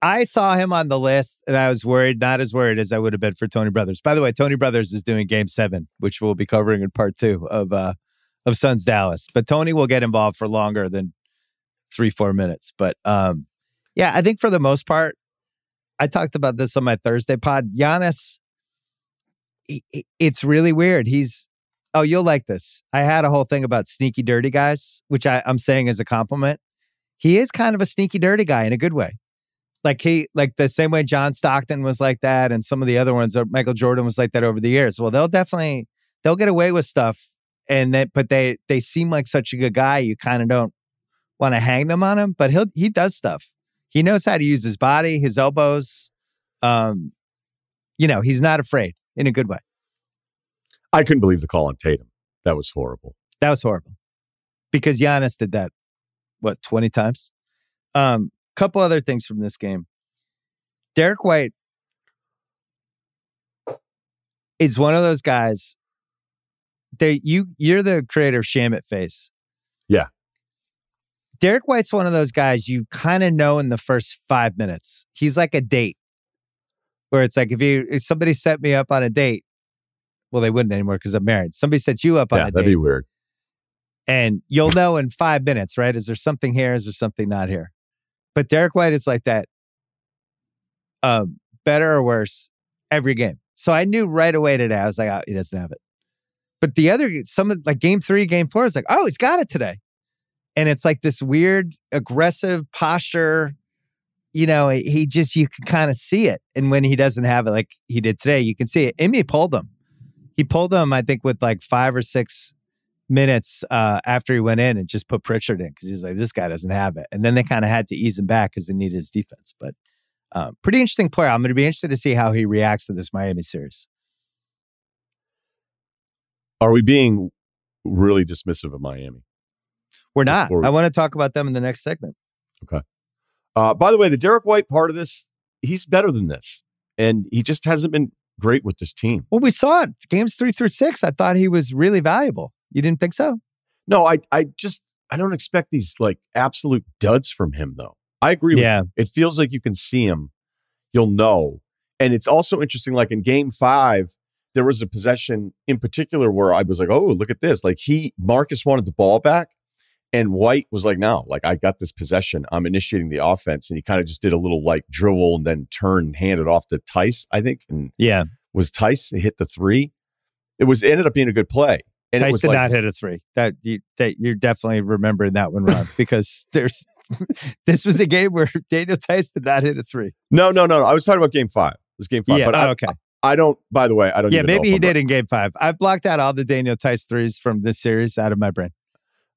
[SPEAKER 1] I saw him on the list and I was worried, not as worried as I would have been for Tony Brothers. By the way, Tony Brothers is doing game seven, which we'll be covering in part two of uh of Suns Dallas. But Tony will get involved for longer than three, four minutes. But um yeah, I think for the most part, I talked about this on my Thursday pod. Giannis it's really weird. He's oh, you'll like this. I had a whole thing about sneaky dirty guys, which I, I'm saying as a compliment. He is kind of a sneaky dirty guy in a good way. Like he like the same way John Stockton was like that, and some of the other ones, Michael Jordan was like that over the years. Well, they'll definitely they'll get away with stuff, and that but they they seem like such a good guy. You kind of don't want to hang them on him, but he'll he does stuff. He knows how to use his body, his elbows. Um, you know, he's not afraid in a good way.
[SPEAKER 2] I couldn't believe the call on Tatum. That was horrible.
[SPEAKER 1] That was horrible because Giannis did that, what, 20 times? Um, couple other things from this game. Derrick White is one of those guys. You you're the creator of Shamit Face.
[SPEAKER 2] Yeah.
[SPEAKER 1] Derrick White's one of those guys you kind of know in the first five minutes. He's like a date, where it's like if you if somebody set me up on a date, well they wouldn't anymore because I'm married. Somebody sets you up on
[SPEAKER 2] Yeah,
[SPEAKER 1] a
[SPEAKER 2] that'd
[SPEAKER 1] date
[SPEAKER 2] be weird.
[SPEAKER 1] and you'll know in five minutes, right? Is there something here? Is there something not here? But Derrick White is like that, um, better or worse every game. So I knew right away today. I was like, oh, he doesn't have it. But the other, some of like game three, game four is like, oh, he's got it today. And it's like this weird, aggressive posture. You know, he he just, you can kind of see it. And when he doesn't have it, like he did today, you can see it. Ime pulled him. He pulled him, I think, with like five or six minutes uh, after he went in and just put Pritchard in because he was like, this guy doesn't have it. And then they kind of had to ease him back because they needed his defense. But um, pretty interesting player. I'm going to be interested to see how he reacts to this Miami series.
[SPEAKER 2] Are we being really dismissive of Miami?
[SPEAKER 1] We're not.
[SPEAKER 2] We-
[SPEAKER 1] I want to talk about them in the next segment.
[SPEAKER 2] Uh, by the way, the Derrick White part of this, he's better than this. And he just hasn't been great with this team.
[SPEAKER 1] Well, we saw it. Games three through six. I thought he was really valuable. You didn't think so?
[SPEAKER 2] No, I I just I don't expect these like absolute duds from him though. I agree
[SPEAKER 1] Yeah.
[SPEAKER 2] with you. It feels like you can see him, you'll know. And it's also interesting, like in game five, there was a possession in particular where I was like, oh, look at this. Like he Marcus wanted the ball back. And White was like, no, like I got this possession. I'm initiating the offense. And he kind of just did a little like dribble and then turn and hand it off to Theis, I think. And
[SPEAKER 1] Yeah.
[SPEAKER 2] was Theis hit the three. It was it ended up being a good play. And it
[SPEAKER 1] Theis
[SPEAKER 2] was
[SPEAKER 1] did
[SPEAKER 2] like,
[SPEAKER 1] not hit a three. That you, that you're definitely remembering that one, Ron, because there's this was a game where Daniel Theis did not hit a three.
[SPEAKER 2] No, no, no, no. I was talking about game five. This game five.
[SPEAKER 1] yeah.
[SPEAKER 2] but
[SPEAKER 1] oh,
[SPEAKER 2] I,
[SPEAKER 1] okay.
[SPEAKER 2] I don't, by the way, I don't
[SPEAKER 1] Yeah. Maybe he
[SPEAKER 2] I'm
[SPEAKER 1] did in game five. I've blocked out all the Daniel Theis threes from this series out of my brain.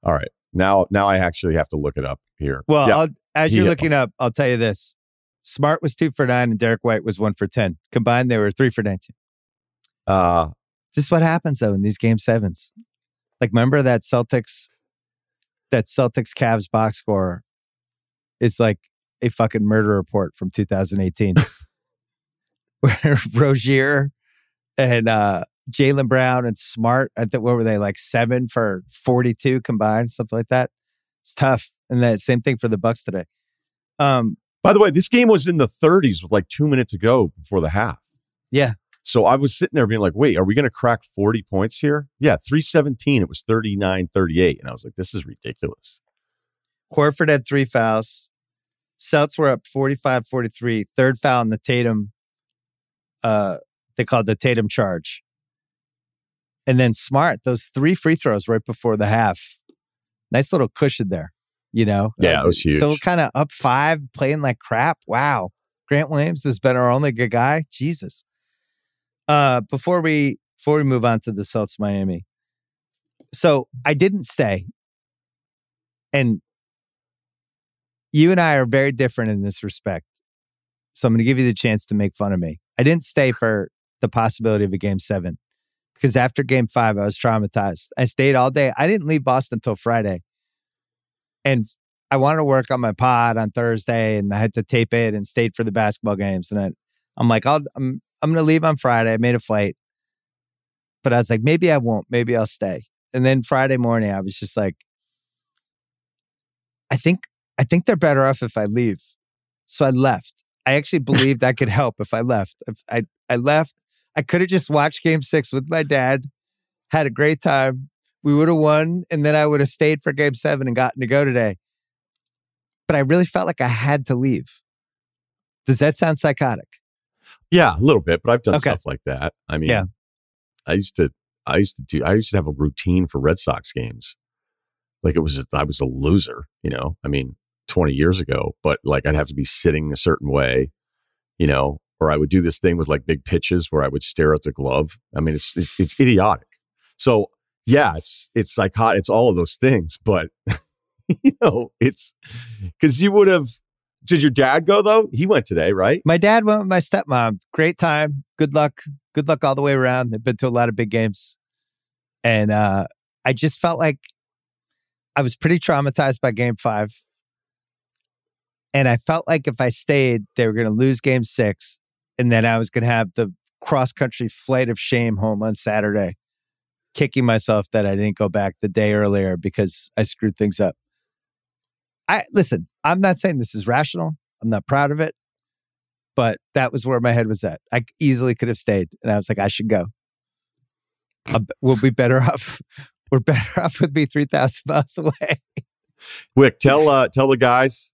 [SPEAKER 2] All right. Now, now I actually have to look it up here.
[SPEAKER 1] Well,
[SPEAKER 2] yeah.
[SPEAKER 1] I'll, as you're looking up, I'll tell you this: Smart was two for nine, and Derek White was one for ten. Combined, they were three for nineteen.
[SPEAKER 2] uh,
[SPEAKER 1] This is what happens though in these game sevens. Like, remember that Celtics, that Celtics Cavs box score is like a fucking murder report from 2018, where Rozier and uh, Jaylen Brown and Smart, I think, what were they like seven for 42 combined, something like that. It's tough, and that same thing for the Bucks today. Um,
[SPEAKER 2] by the way, this game was in the 30s with like two minutes to go before the half.
[SPEAKER 1] Yeah.
[SPEAKER 2] So I was sitting there being like, wait, are we going to crack 40 points here? Yeah, 317. It was 39 38. And I was like, this is ridiculous.
[SPEAKER 1] Horford had three fouls. Celts were up 45 43. Third foul in the Tatum, uh, they called the Tatum charge. And then Smart, those three free throws right before the half. Nice little cushion there, you know?
[SPEAKER 2] Yeah,
[SPEAKER 1] Uh,
[SPEAKER 2] it was huge.
[SPEAKER 1] Still kind of up five, playing like crap. Wow. Grant Williams has been our only good guy. Jesus. Uh, before we before we move on to the Celtics Miami. So I didn't stay. And you and I are very different in this respect. So I'm going to give you the chance to make fun of me. I didn't stay for the possibility of a game seven because after game five, I was traumatized. I stayed all day. I didn't leave Boston until Friday. And I wanted to work on my pod on Thursday and I had to tape it and stayed for the basketball games. And I, I'm like, I'll, I'm, I'm going to leave on Friday. I made a flight. But I was like, maybe I won't. Maybe I'll stay. And then Friday morning, I was just like, I think I think they're better off if I leave. So I left. I actually believed I could help if I left. If I I left, I could have just watched game 6 with my dad, had a great time. We would have won and then I would have stayed for game 7 and gotten to go today. But I really felt like I had to leave. Does that sound psychotic?
[SPEAKER 2] Yeah, a little bit, but I've done
[SPEAKER 1] Okay.
[SPEAKER 2] stuff like that. I mean,
[SPEAKER 1] Yeah.
[SPEAKER 2] I used to, I used to do, I used to have a routine for Red Sox games. Like it was, I was a loser, you know, I mean, 20 years ago, but like I'd have to be sitting a certain way, you know, or I would do this thing with like big pitches where I would stare at the glove. I mean, it's, it's, it's idiotic. So yeah, it's, it's psychotic. It's all of those things, but you know, it's because you would have, did your dad go though? He went today, right?
[SPEAKER 1] My dad went with my stepmom. Great time. Good luck. Good luck all the way around. They've been to a lot of big games. And uh, I just felt like I was pretty traumatized by game five. And I felt like if I stayed, they were going to lose game six. And then I was going to have the cross country flight of shame home on Saturday, kicking myself that I didn't go back the day earlier because I screwed things up. I listen, I'm not saying this is rational. I'm not proud of it but that was where my head was at. I easily could have stayed, and I was like, I should go. I'll, we'll be better off. We're better off with me three thousand miles away.
[SPEAKER 2] Wick, tell uh, tell the guys,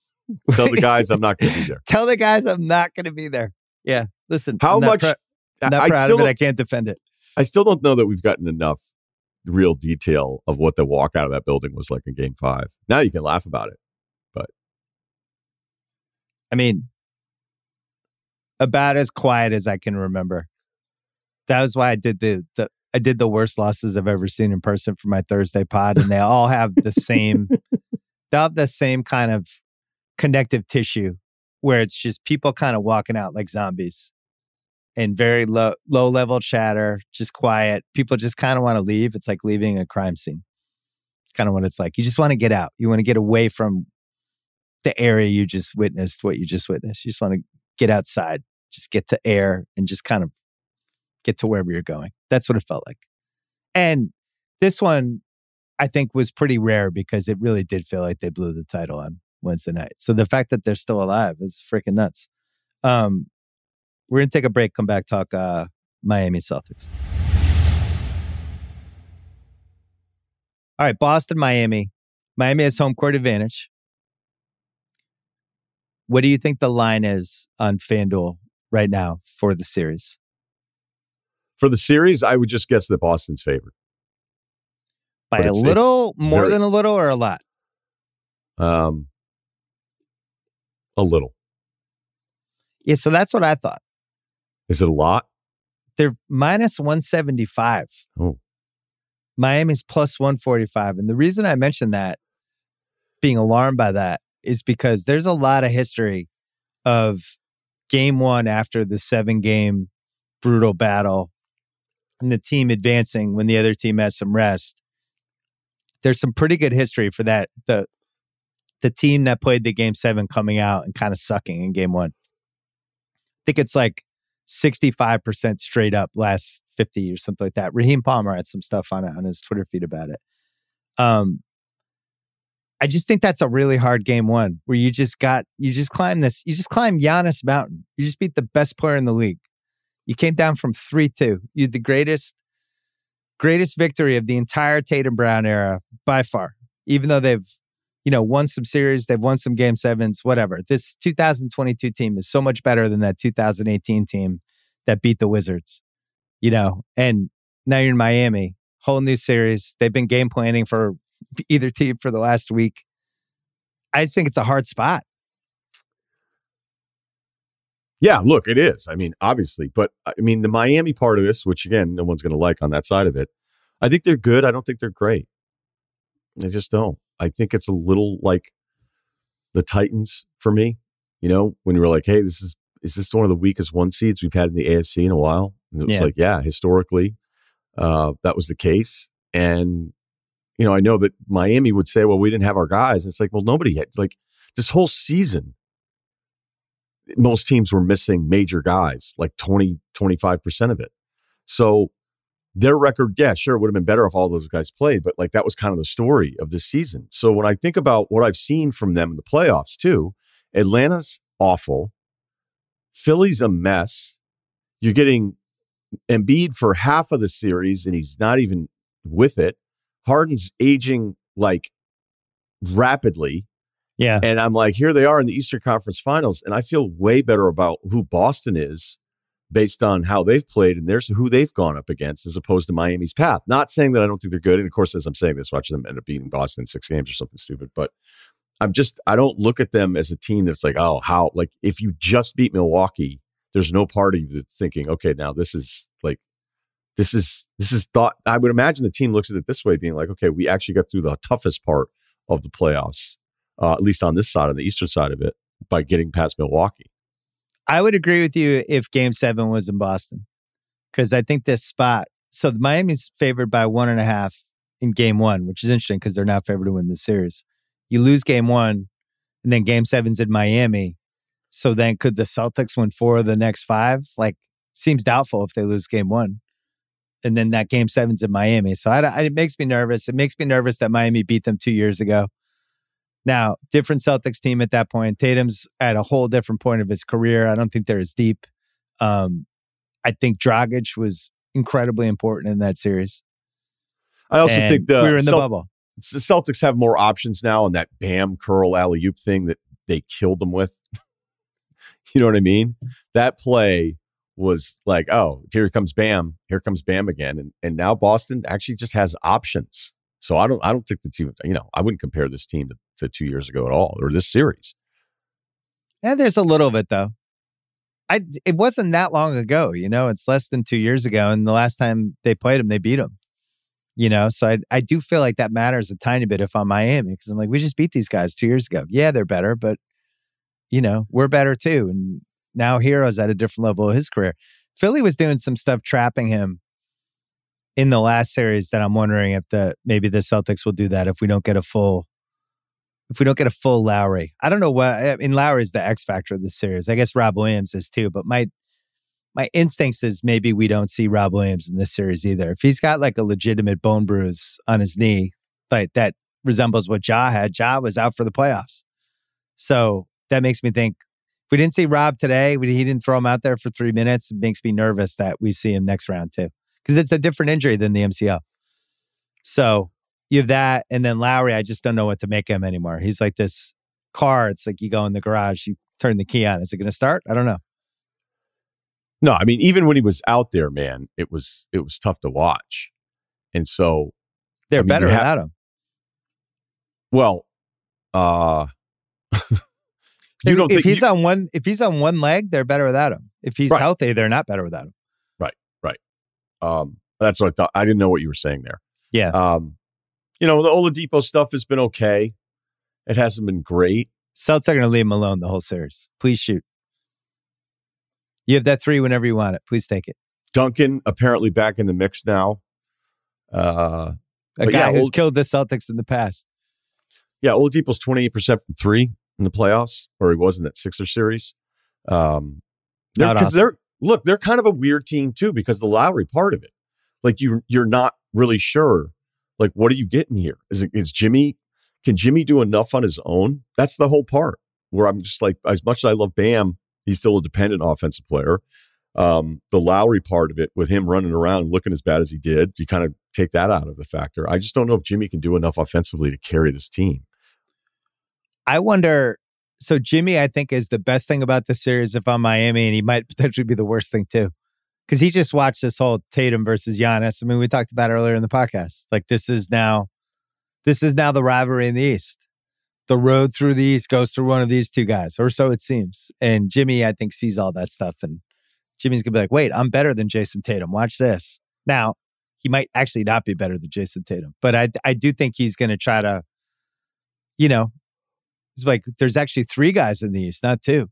[SPEAKER 2] tell the guys I'm not going to be there.
[SPEAKER 1] Tell the guys I'm not going to be there. Yeah, listen.
[SPEAKER 2] How much?
[SPEAKER 1] prou- I'm not
[SPEAKER 2] I
[SPEAKER 1] proud
[SPEAKER 2] still
[SPEAKER 1] of it. I can't defend it.
[SPEAKER 2] I still don't know that we've gotten enough real detail of what the walk out of that building was like in Game Five. Now you can laugh about it.
[SPEAKER 1] But I mean, about as quiet as I can remember. That was why I did the the I did the worst losses I've ever seen in person for my Thursday pod, and they all have the same, they have the same kind of connective tissue where it's just people kind of walking out like zombies and very low low level chatter, just quiet. People just kind of want to leave. It's like leaving a crime scene. It's kind of what it's like. You just want to get out. You want to get away from the area you just witnessed, what you just witnessed. You just want to get outside, just get to air and just kind of get to wherever you're going. That's what it felt like. And this one, I think, was pretty rare because it really did feel like they blew the title on Wednesday night. So the fact that they're still alive is freaking nuts. Um, we're gonna take a break, come back, talk uh, Miami Celtics. All right, Boston, Miami. Miami has home court advantage. What do you think the line is on FanDuel right now for the series?
[SPEAKER 2] For the series, I would just guess that Boston's favorite.
[SPEAKER 1] By a little, more than a little, or a lot?
[SPEAKER 2] Um, a little.
[SPEAKER 1] Yeah, so that's what I thought.
[SPEAKER 2] Is it a lot?
[SPEAKER 1] They're minus 175.
[SPEAKER 2] Oh.
[SPEAKER 1] Miami's plus 145. And the reason I mentioned that, being alarmed by that, is because there's a lot of history of game one after the seven game brutal battle and the team advancing when the other team has some rest. There's some pretty good history for that. The the team that played the game seven coming out and kind of sucking in game one. I think it's like 65% straight up last 50 or something like that. Raheem Palmer had some stuff on it on his Twitter feed about it. Um, I just think that's a really hard game one where you just got, you just climb this, you just climb Giannis Mountain. You just beat the best player in the league. You came down from 3 2. You the greatest, greatest victory of the entire Tatum Brown era by far, even though they've, you know, won some series, they've won some game sevens, whatever. This 2022 team is so much better than that 2018 team that beat the Wizards, you know, and now you're in Miami, whole new series. They've been game planning for either team for the last week. I just think it's a hard spot.
[SPEAKER 2] Yeah, look, it is. I mean, obviously, but I mean, the Miami part of this, which again, no one's going to like on that side of it. I think they're good. I don't think they're great. I just don't. I think it's a little like the Titans for me. You know, when you were like, "Hey, this is is this one of the weakest one seeds we've had in the AFC in a while?" And it was yeah. like, "Yeah, historically, uh, that was the case." And you know, I know that Miami would say, well, we didn't have our guys. And it's like, well, nobody had, like, this whole season, most teams were missing major guys, like 20, 25% of it. So their record, yeah, sure, it would have been better if all those guys played, but like that was kind of the story of this season. So when I think about what I've seen from them in the playoffs, too, Atlanta's awful. Philly's a mess. You're getting Embiid for half of the series, and he's not even with it. Harden's aging like rapidly.
[SPEAKER 1] Yeah.
[SPEAKER 2] And I'm like, here they are in the Eastern Conference Finals. And I feel way better about who Boston is based on how they've played and there's who they've gone up against as opposed to Miami's path. Not saying that I don't think they're good. And of course, as I'm saying this, watching them end up beating Boston in six games or something stupid. But I'm just, I don't look at them as a team that's like, oh, how, like if you just beat Milwaukee, there's no part of you that's thinking, okay, now this is like this is this is thought i would imagine the team looks at it this way being like okay we actually got through the toughest part of the playoffs uh, at least on this side on the eastern side of it by getting past milwaukee
[SPEAKER 1] i would agree with you if game seven was in boston because i think this spot so miami's favored by one and a half in game one which is interesting because they're not favored to win the series you lose game one and then game seven's in miami so then could the celtics win four of the next five like seems doubtful if they lose game one and then that game seven's in Miami. So I, I, it makes me nervous. It makes me nervous that Miami beat them two years ago. Now, different Celtics team at that point. Tatum's at a whole different point of his career. I don't think they're as deep. Um, I think Dragic was incredibly important in that series.
[SPEAKER 2] I also and think the
[SPEAKER 1] we were in the Celt- bubble.
[SPEAKER 2] The Celtics have more options now on that Bam curl alley oop thing that they killed them with. you know what I mean? That play was like, oh, here comes Bam, here comes Bam again, and and now Boston actually just has options. So I don't I don't think the team, you know, I wouldn't compare this team to, to two years ago at all or this series.
[SPEAKER 1] And there's a little of it though. I it wasn't that long ago, you know. It's less than two years ago, and the last time they played him, they beat him. You know, so I I do feel like that matters a tiny bit if I'm Miami because I'm like we just beat these guys two years ago. Yeah, they're better, but you know we're better too. And now Herro's at a different level of his career. Philly was doing some stuff trapping him in the last series that I'm wondering if the maybe the Celtics will do that if we don't get a full if we don't get a full Lowry. I don't know what I mean Lowry is the X factor of the series. I guess Rob Williams is too, but my my instincts is maybe we don't see Rob Williams in this series either. If he's got like a legitimate bone bruise on his knee, like that resembles what Ja had, Ja was out for the playoffs. So that makes me think if we didn't see Rob today, we, he didn't throw him out there for three minutes. It makes me nervous that we see him next round too, because it's a different injury than the MCL. So you have that, and then Lowry. I just don't know what to make him anymore. He's like this car. It's like you go in the garage, you turn the key on. Is it going to start? I don't know.
[SPEAKER 2] No, I mean, even when he was out there, man, it was it was tough to watch, and so
[SPEAKER 1] they're
[SPEAKER 2] I mean,
[SPEAKER 1] better
[SPEAKER 2] have-
[SPEAKER 1] without him.
[SPEAKER 2] well, uh, you
[SPEAKER 1] if,
[SPEAKER 2] don't
[SPEAKER 1] if
[SPEAKER 2] think
[SPEAKER 1] he's
[SPEAKER 2] you-
[SPEAKER 1] on one if he's on one leg, they're better without him. If he's
[SPEAKER 2] Right.
[SPEAKER 1] healthy, they're not better without him.
[SPEAKER 2] Um, that's what I thought. I didn't know what you were saying there.
[SPEAKER 1] Yeah.
[SPEAKER 2] Um, you know, the Oladipo stuff has been okay. It hasn't been great.
[SPEAKER 1] Celtics are going to leave him alone the whole series. Please shoot. You have that three whenever you want it. Please take it.
[SPEAKER 2] Duncan apparently back in the mix now. Uh,
[SPEAKER 1] A guy
[SPEAKER 2] yeah,
[SPEAKER 1] who's
[SPEAKER 2] Old-
[SPEAKER 1] killed the Celtics in the past.
[SPEAKER 2] yeah, Oladipo's twenty eight percent from three in the playoffs, or he was in that Sixer series. Um,
[SPEAKER 1] Not
[SPEAKER 2] because
[SPEAKER 1] awesome.
[SPEAKER 2] they're look, they're kind of a weird team too because the Lowry part of it, like you, you're not really sure, like what are you getting here? Is it is Jimmy? Can Jimmy do enough on his own? That's the whole part where I'm just like, as much as I love Bam, he's still a dependent offensive player. Um, the Lowry part of it with him running around looking as bad as he did, you kind of take that out of the factor. I just don't know if Jimmy can do enough offensively to carry this team.
[SPEAKER 1] I wonder. So Jimmy, I think, is the best thing about the series if I'm Miami, and he might potentially be the worst thing too, because he just watched this whole Tatum versus Giannis. I mean, we talked about earlier in the podcast. Like this is now, this is now the rivalry in the East. The road through the East goes through one of these two guys, or so it seems. And Jimmy, I think, sees all that stuff, and Jimmy's gonna be like, "Wait, I'm better than Jayson Tatum. Watch this." Now, he might actually not be better than Jayson Tatum, but I I do think he's gonna try to, you know, it's like there's actually three guys in the East, not two.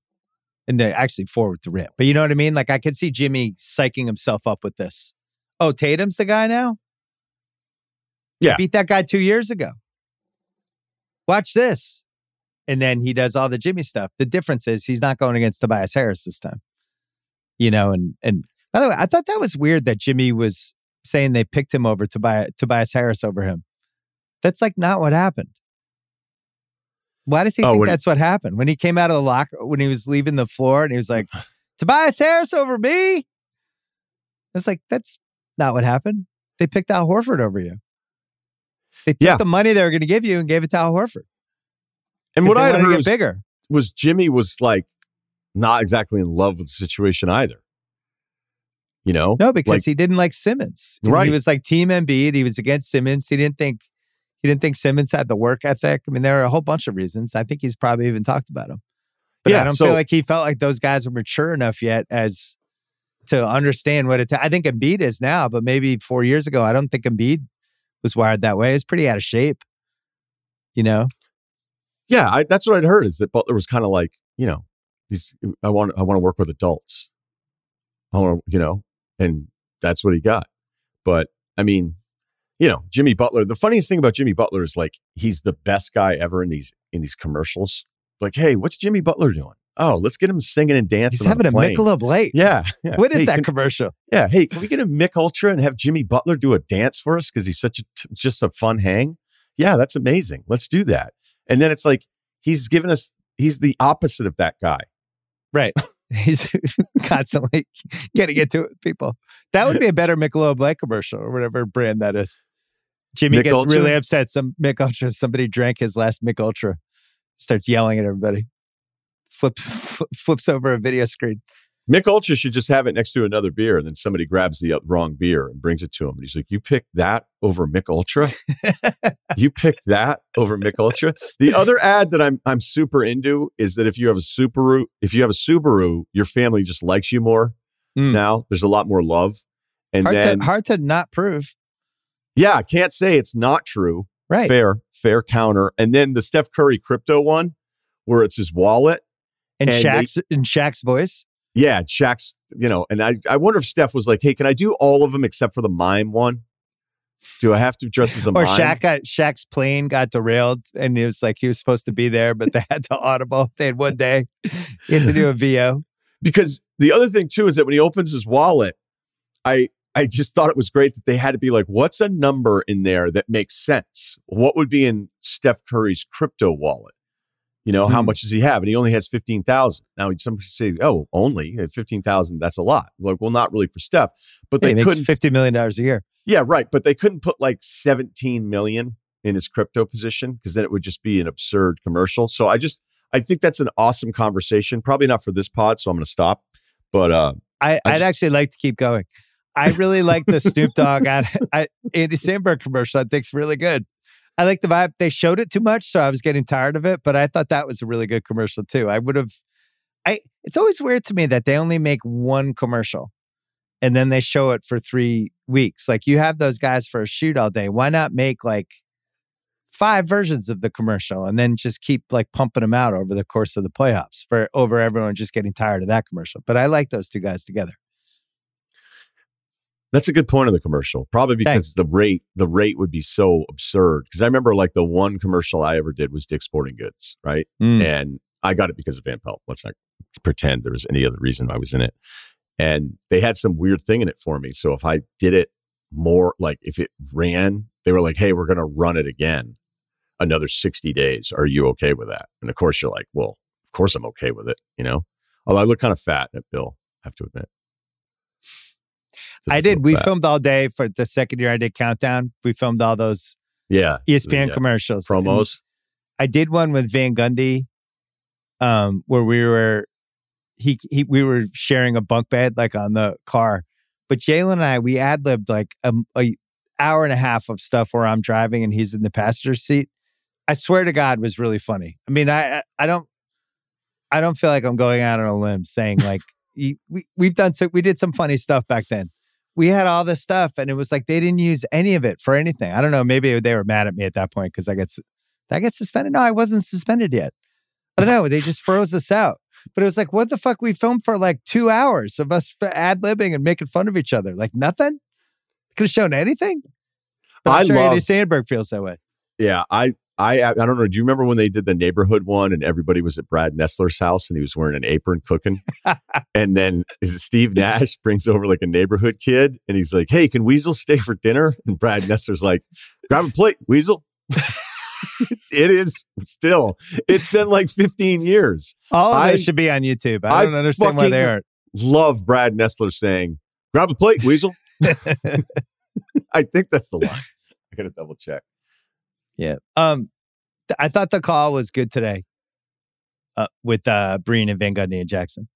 [SPEAKER 1] And actually four with Durant. But you know what I mean? Like I could see Jimmy psyching himself up with this. Oh, Tatum's the guy now?
[SPEAKER 2] Yeah.
[SPEAKER 1] Beat that guy two years ago. Watch this. And then he does all the Jimmy stuff. The difference is he's not going against Tobias Harris this time. You know, and and by the way, I thought that was weird that Jimmy was saying they picked him over Tobias, Tobias Harris over him. That's like not what happened. Why does he
[SPEAKER 2] Oh,
[SPEAKER 1] think
[SPEAKER 2] when-
[SPEAKER 1] that's what happened? When he came out of the locker, when he was leaving the floor and he was like, Tobias Harris over me? It's like, that's not what happened. They picked Al Horford over you. They took
[SPEAKER 2] Yeah.
[SPEAKER 1] the money they were going to give you and gave it to Al Horford.
[SPEAKER 2] And what I had heard was,
[SPEAKER 1] bigger.
[SPEAKER 2] was Jimmy was like not exactly in love with the situation either. You know,
[SPEAKER 1] No, because
[SPEAKER 2] Like-
[SPEAKER 1] he didn't like Simmons.
[SPEAKER 2] Right.
[SPEAKER 1] He was like Team Embiid. He was against Simmons. He didn't think he didn't think Simmons had the work ethic. I mean, there are a whole bunch of reasons. I think he's probably even talked about him. But I don't
[SPEAKER 2] so-
[SPEAKER 1] feel like he felt like those guys were mature enough yet as to understand what it. I think Embiid is now, but maybe four years ago, I don't think Embiid was wired that way. He's pretty out of shape. You know,
[SPEAKER 2] yeah, I, that's what I'd heard is that Butler was kind of like, you know, he's I want I want to work with adults. I want to, you know, and that's what he got. But I mean, you know, Jimmy Butler. The funniest thing about Jimmy Butler is like he's the best guy ever in these in these commercials. Like, hey, what's Jimmy Butler doing? Oh, let's get him singing and dancing.
[SPEAKER 1] he's having a. Michelob Light.
[SPEAKER 2] Yeah, yeah.
[SPEAKER 1] What is
[SPEAKER 2] Hey,
[SPEAKER 1] that
[SPEAKER 2] can-
[SPEAKER 1] commercial?
[SPEAKER 2] Yeah. Hey, can we get a Mick Ultra and have Jimmy Butler do a dance for us because he's such a t- just a fun hang? Yeah, that's amazing. Let's do that. And then it's like he's given us. He's the opposite of that guy.
[SPEAKER 1] Right. He's constantly getting into it with people. That would be a better Michelob Light commercial or whatever brand that is. Jimmy
[SPEAKER 2] Mick
[SPEAKER 1] gets
[SPEAKER 2] Ultra?
[SPEAKER 1] really upset. Some Mick Ultra, somebody drank his last Mick Ultra, starts yelling at everybody, flip, flips over a video screen.
[SPEAKER 2] Mick Ultra should just have it next to another beer, and then somebody grabs the uh, wrong beer and brings it to him, and he's like, "You picked that over Mick Ultra? you picked that over Mick Ultra?" The other ad that I'm I'm super into is that if you have a Subaru, if you have a Subaru, your family just likes you more
[SPEAKER 1] Mm.
[SPEAKER 2] now. There's a lot more love, and
[SPEAKER 1] Hard
[SPEAKER 2] then
[SPEAKER 1] to hard to not prove.
[SPEAKER 2] Yeah, I can't say it's not true.
[SPEAKER 1] Right.
[SPEAKER 2] Fair, fair counter, and then the Steph Curry crypto one, where it's his wallet.
[SPEAKER 1] And,
[SPEAKER 2] And they-
[SPEAKER 1] Shaq's in Shaq's voice.
[SPEAKER 2] Yeah, Shaq's, you know, and I, I wonder if Steph was like, hey, can I do all of them except for the mime one? Do I have to dress as a
[SPEAKER 1] Or
[SPEAKER 2] mime?
[SPEAKER 1] Shaq got Shaq's plane got derailed and it was like he was supposed to be there, but they had to audible. They had one day. He had to do a VO.
[SPEAKER 2] Because the other thing too is that when he opens his wallet, I I just thought it was great that they had to be like, what's a number in there that makes sense? What would be in Steph Curry's crypto wallet? You know, how
[SPEAKER 1] Hmm.
[SPEAKER 2] much does he have? And he only has 15,000. Now, some say, oh, only at 15,000, that's a lot. Like, well, not really for Steph, but they
[SPEAKER 1] makes
[SPEAKER 2] couldn't
[SPEAKER 1] fifty million dollars a year.
[SPEAKER 2] Yeah, right. But they couldn't put like 17 million in his crypto position because then it would just be an absurd commercial. So I just I think that's an awesome conversation. Probably not for this pod, so I'm gonna stop. But uh
[SPEAKER 1] I,
[SPEAKER 2] I
[SPEAKER 1] I'd
[SPEAKER 2] just-
[SPEAKER 1] actually like to keep going. I really like the Snoop Dogg ad, I, Andy Samberg commercial. I think's really good. I like the vibe. They showed it too much, so I was getting tired of it. But I thought that was a really good commercial too. I would have. I. It's always weird to me that they only make one commercial, and then they show it for three weeks. Like you have those guys for a shoot all day. Why not make like five versions of the commercial and then just keep like pumping them out over the course of the playoffs for over everyone just getting tired of that commercial. But I like those two guys together.
[SPEAKER 2] That's a good point of the commercial. Probably because
[SPEAKER 1] Thanks.
[SPEAKER 2] the rate the rate would be so absurd. Because I remember like the one commercial I ever did was Dick Sporting Goods, right?
[SPEAKER 1] Mm.
[SPEAKER 2] and I got it because of Van Pelt. Let's not pretend there was any other reason I was in it. And they had some weird thing in it for me. So if I did it more, like if it ran, they were like, "Hey, we're going to run it again, another sixty days. Are you okay with that?" And of course, you're like, "Well, of course I'm okay with it." You know, although I look kind of fat at Bill, I have to admit.
[SPEAKER 1] I did. We filmed all day for the second year I did Countdown. We filmed all those
[SPEAKER 2] yeah,
[SPEAKER 1] ESPN
[SPEAKER 2] yeah.
[SPEAKER 1] commercials. And
[SPEAKER 2] promos.
[SPEAKER 1] I did one with Van Gundy, um, where we were he he we were sharing a bunk bed like on the car. But Jalen and I we ad libbed like a, a hour and a half of stuff where I'm driving and he's in the passenger seat. I swear to God, it was really funny. I mean, I I- I don't I don't feel like I'm going out on a limb saying like we we've done so we did some funny stuff back then. We had all this stuff and it was like they didn't use any of it for anything. I don't know. Maybe they were mad at me at that point because I get I get suspended? No, I wasn't suspended yet. I don't know. They just froze us out. But it was like, what the fuck? We filmed for like two hours of us ad libbing and making fun of each other. Like nothing. Could have shown anything. But I'm
[SPEAKER 2] I
[SPEAKER 1] sure Andy
[SPEAKER 2] love-
[SPEAKER 1] Samberg feels that way.
[SPEAKER 2] Yeah, I, I, I don't know. Do you remember when they did the neighborhood one and everybody was at Brad Nessler's house and he was wearing an apron cooking? and then is it Steve Nash brings over like a neighborhood kid and he's like, "Hey, can Weasel stay for dinner?" And Brad Nessler's like, "Grab a plate, Weasel." it is still. It's been like 15 years.
[SPEAKER 1] Oh, All of
[SPEAKER 2] I-
[SPEAKER 1] should be on YouTube. I don't understand why they aren't.
[SPEAKER 2] Love Brad Nessler saying, "Grab a plate, Weasel." I think that's the line. I gotta double check.
[SPEAKER 1] Yeah. Um, th- I thought the call was good today. Uh, with uh Breen and Van Gundy and Jackson.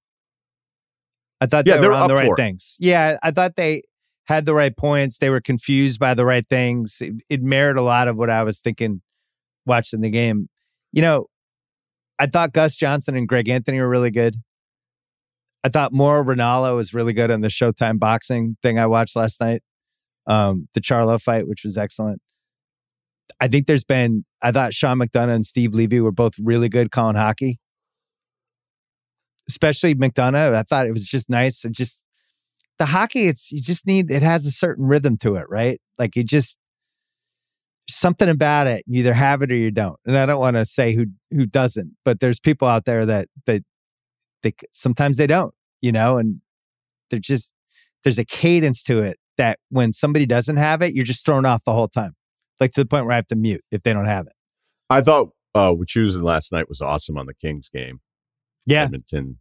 [SPEAKER 1] I thought
[SPEAKER 2] Yeah,
[SPEAKER 1] they were on the right
[SPEAKER 2] for it.
[SPEAKER 1] things. Yeah, I thought they had the right points. They were confused by the right things. It, it mirrored a lot of what I was thinking watching the game. You know, I thought Gus Johnson and Greg Anthony were really good. I thought Mauro Ranallo was really good on the Showtime boxing thing I watched last night. Um, the Charlo fight, which was excellent. I think there's been, I thought Sean McDonough and Steve Levy were both really good calling hockey. Especially McDonough. I thought it was just nice. It just, the hockey, it's, you just need, it has a certain rhythm to it, right? Like you just, something about it. You either have it or you don't. And I don't want to say who, who doesn't, but there's people out there that, that, they, sometimes they don't, you know, and they're just, there's a cadence to it that when somebody doesn't have it, you're just thrown off the whole time like to the point where I have to mute if they don't have it.
[SPEAKER 2] I thought uh, what choosing last night was awesome on the Kings game.
[SPEAKER 1] Yeah.
[SPEAKER 2] Edmonton.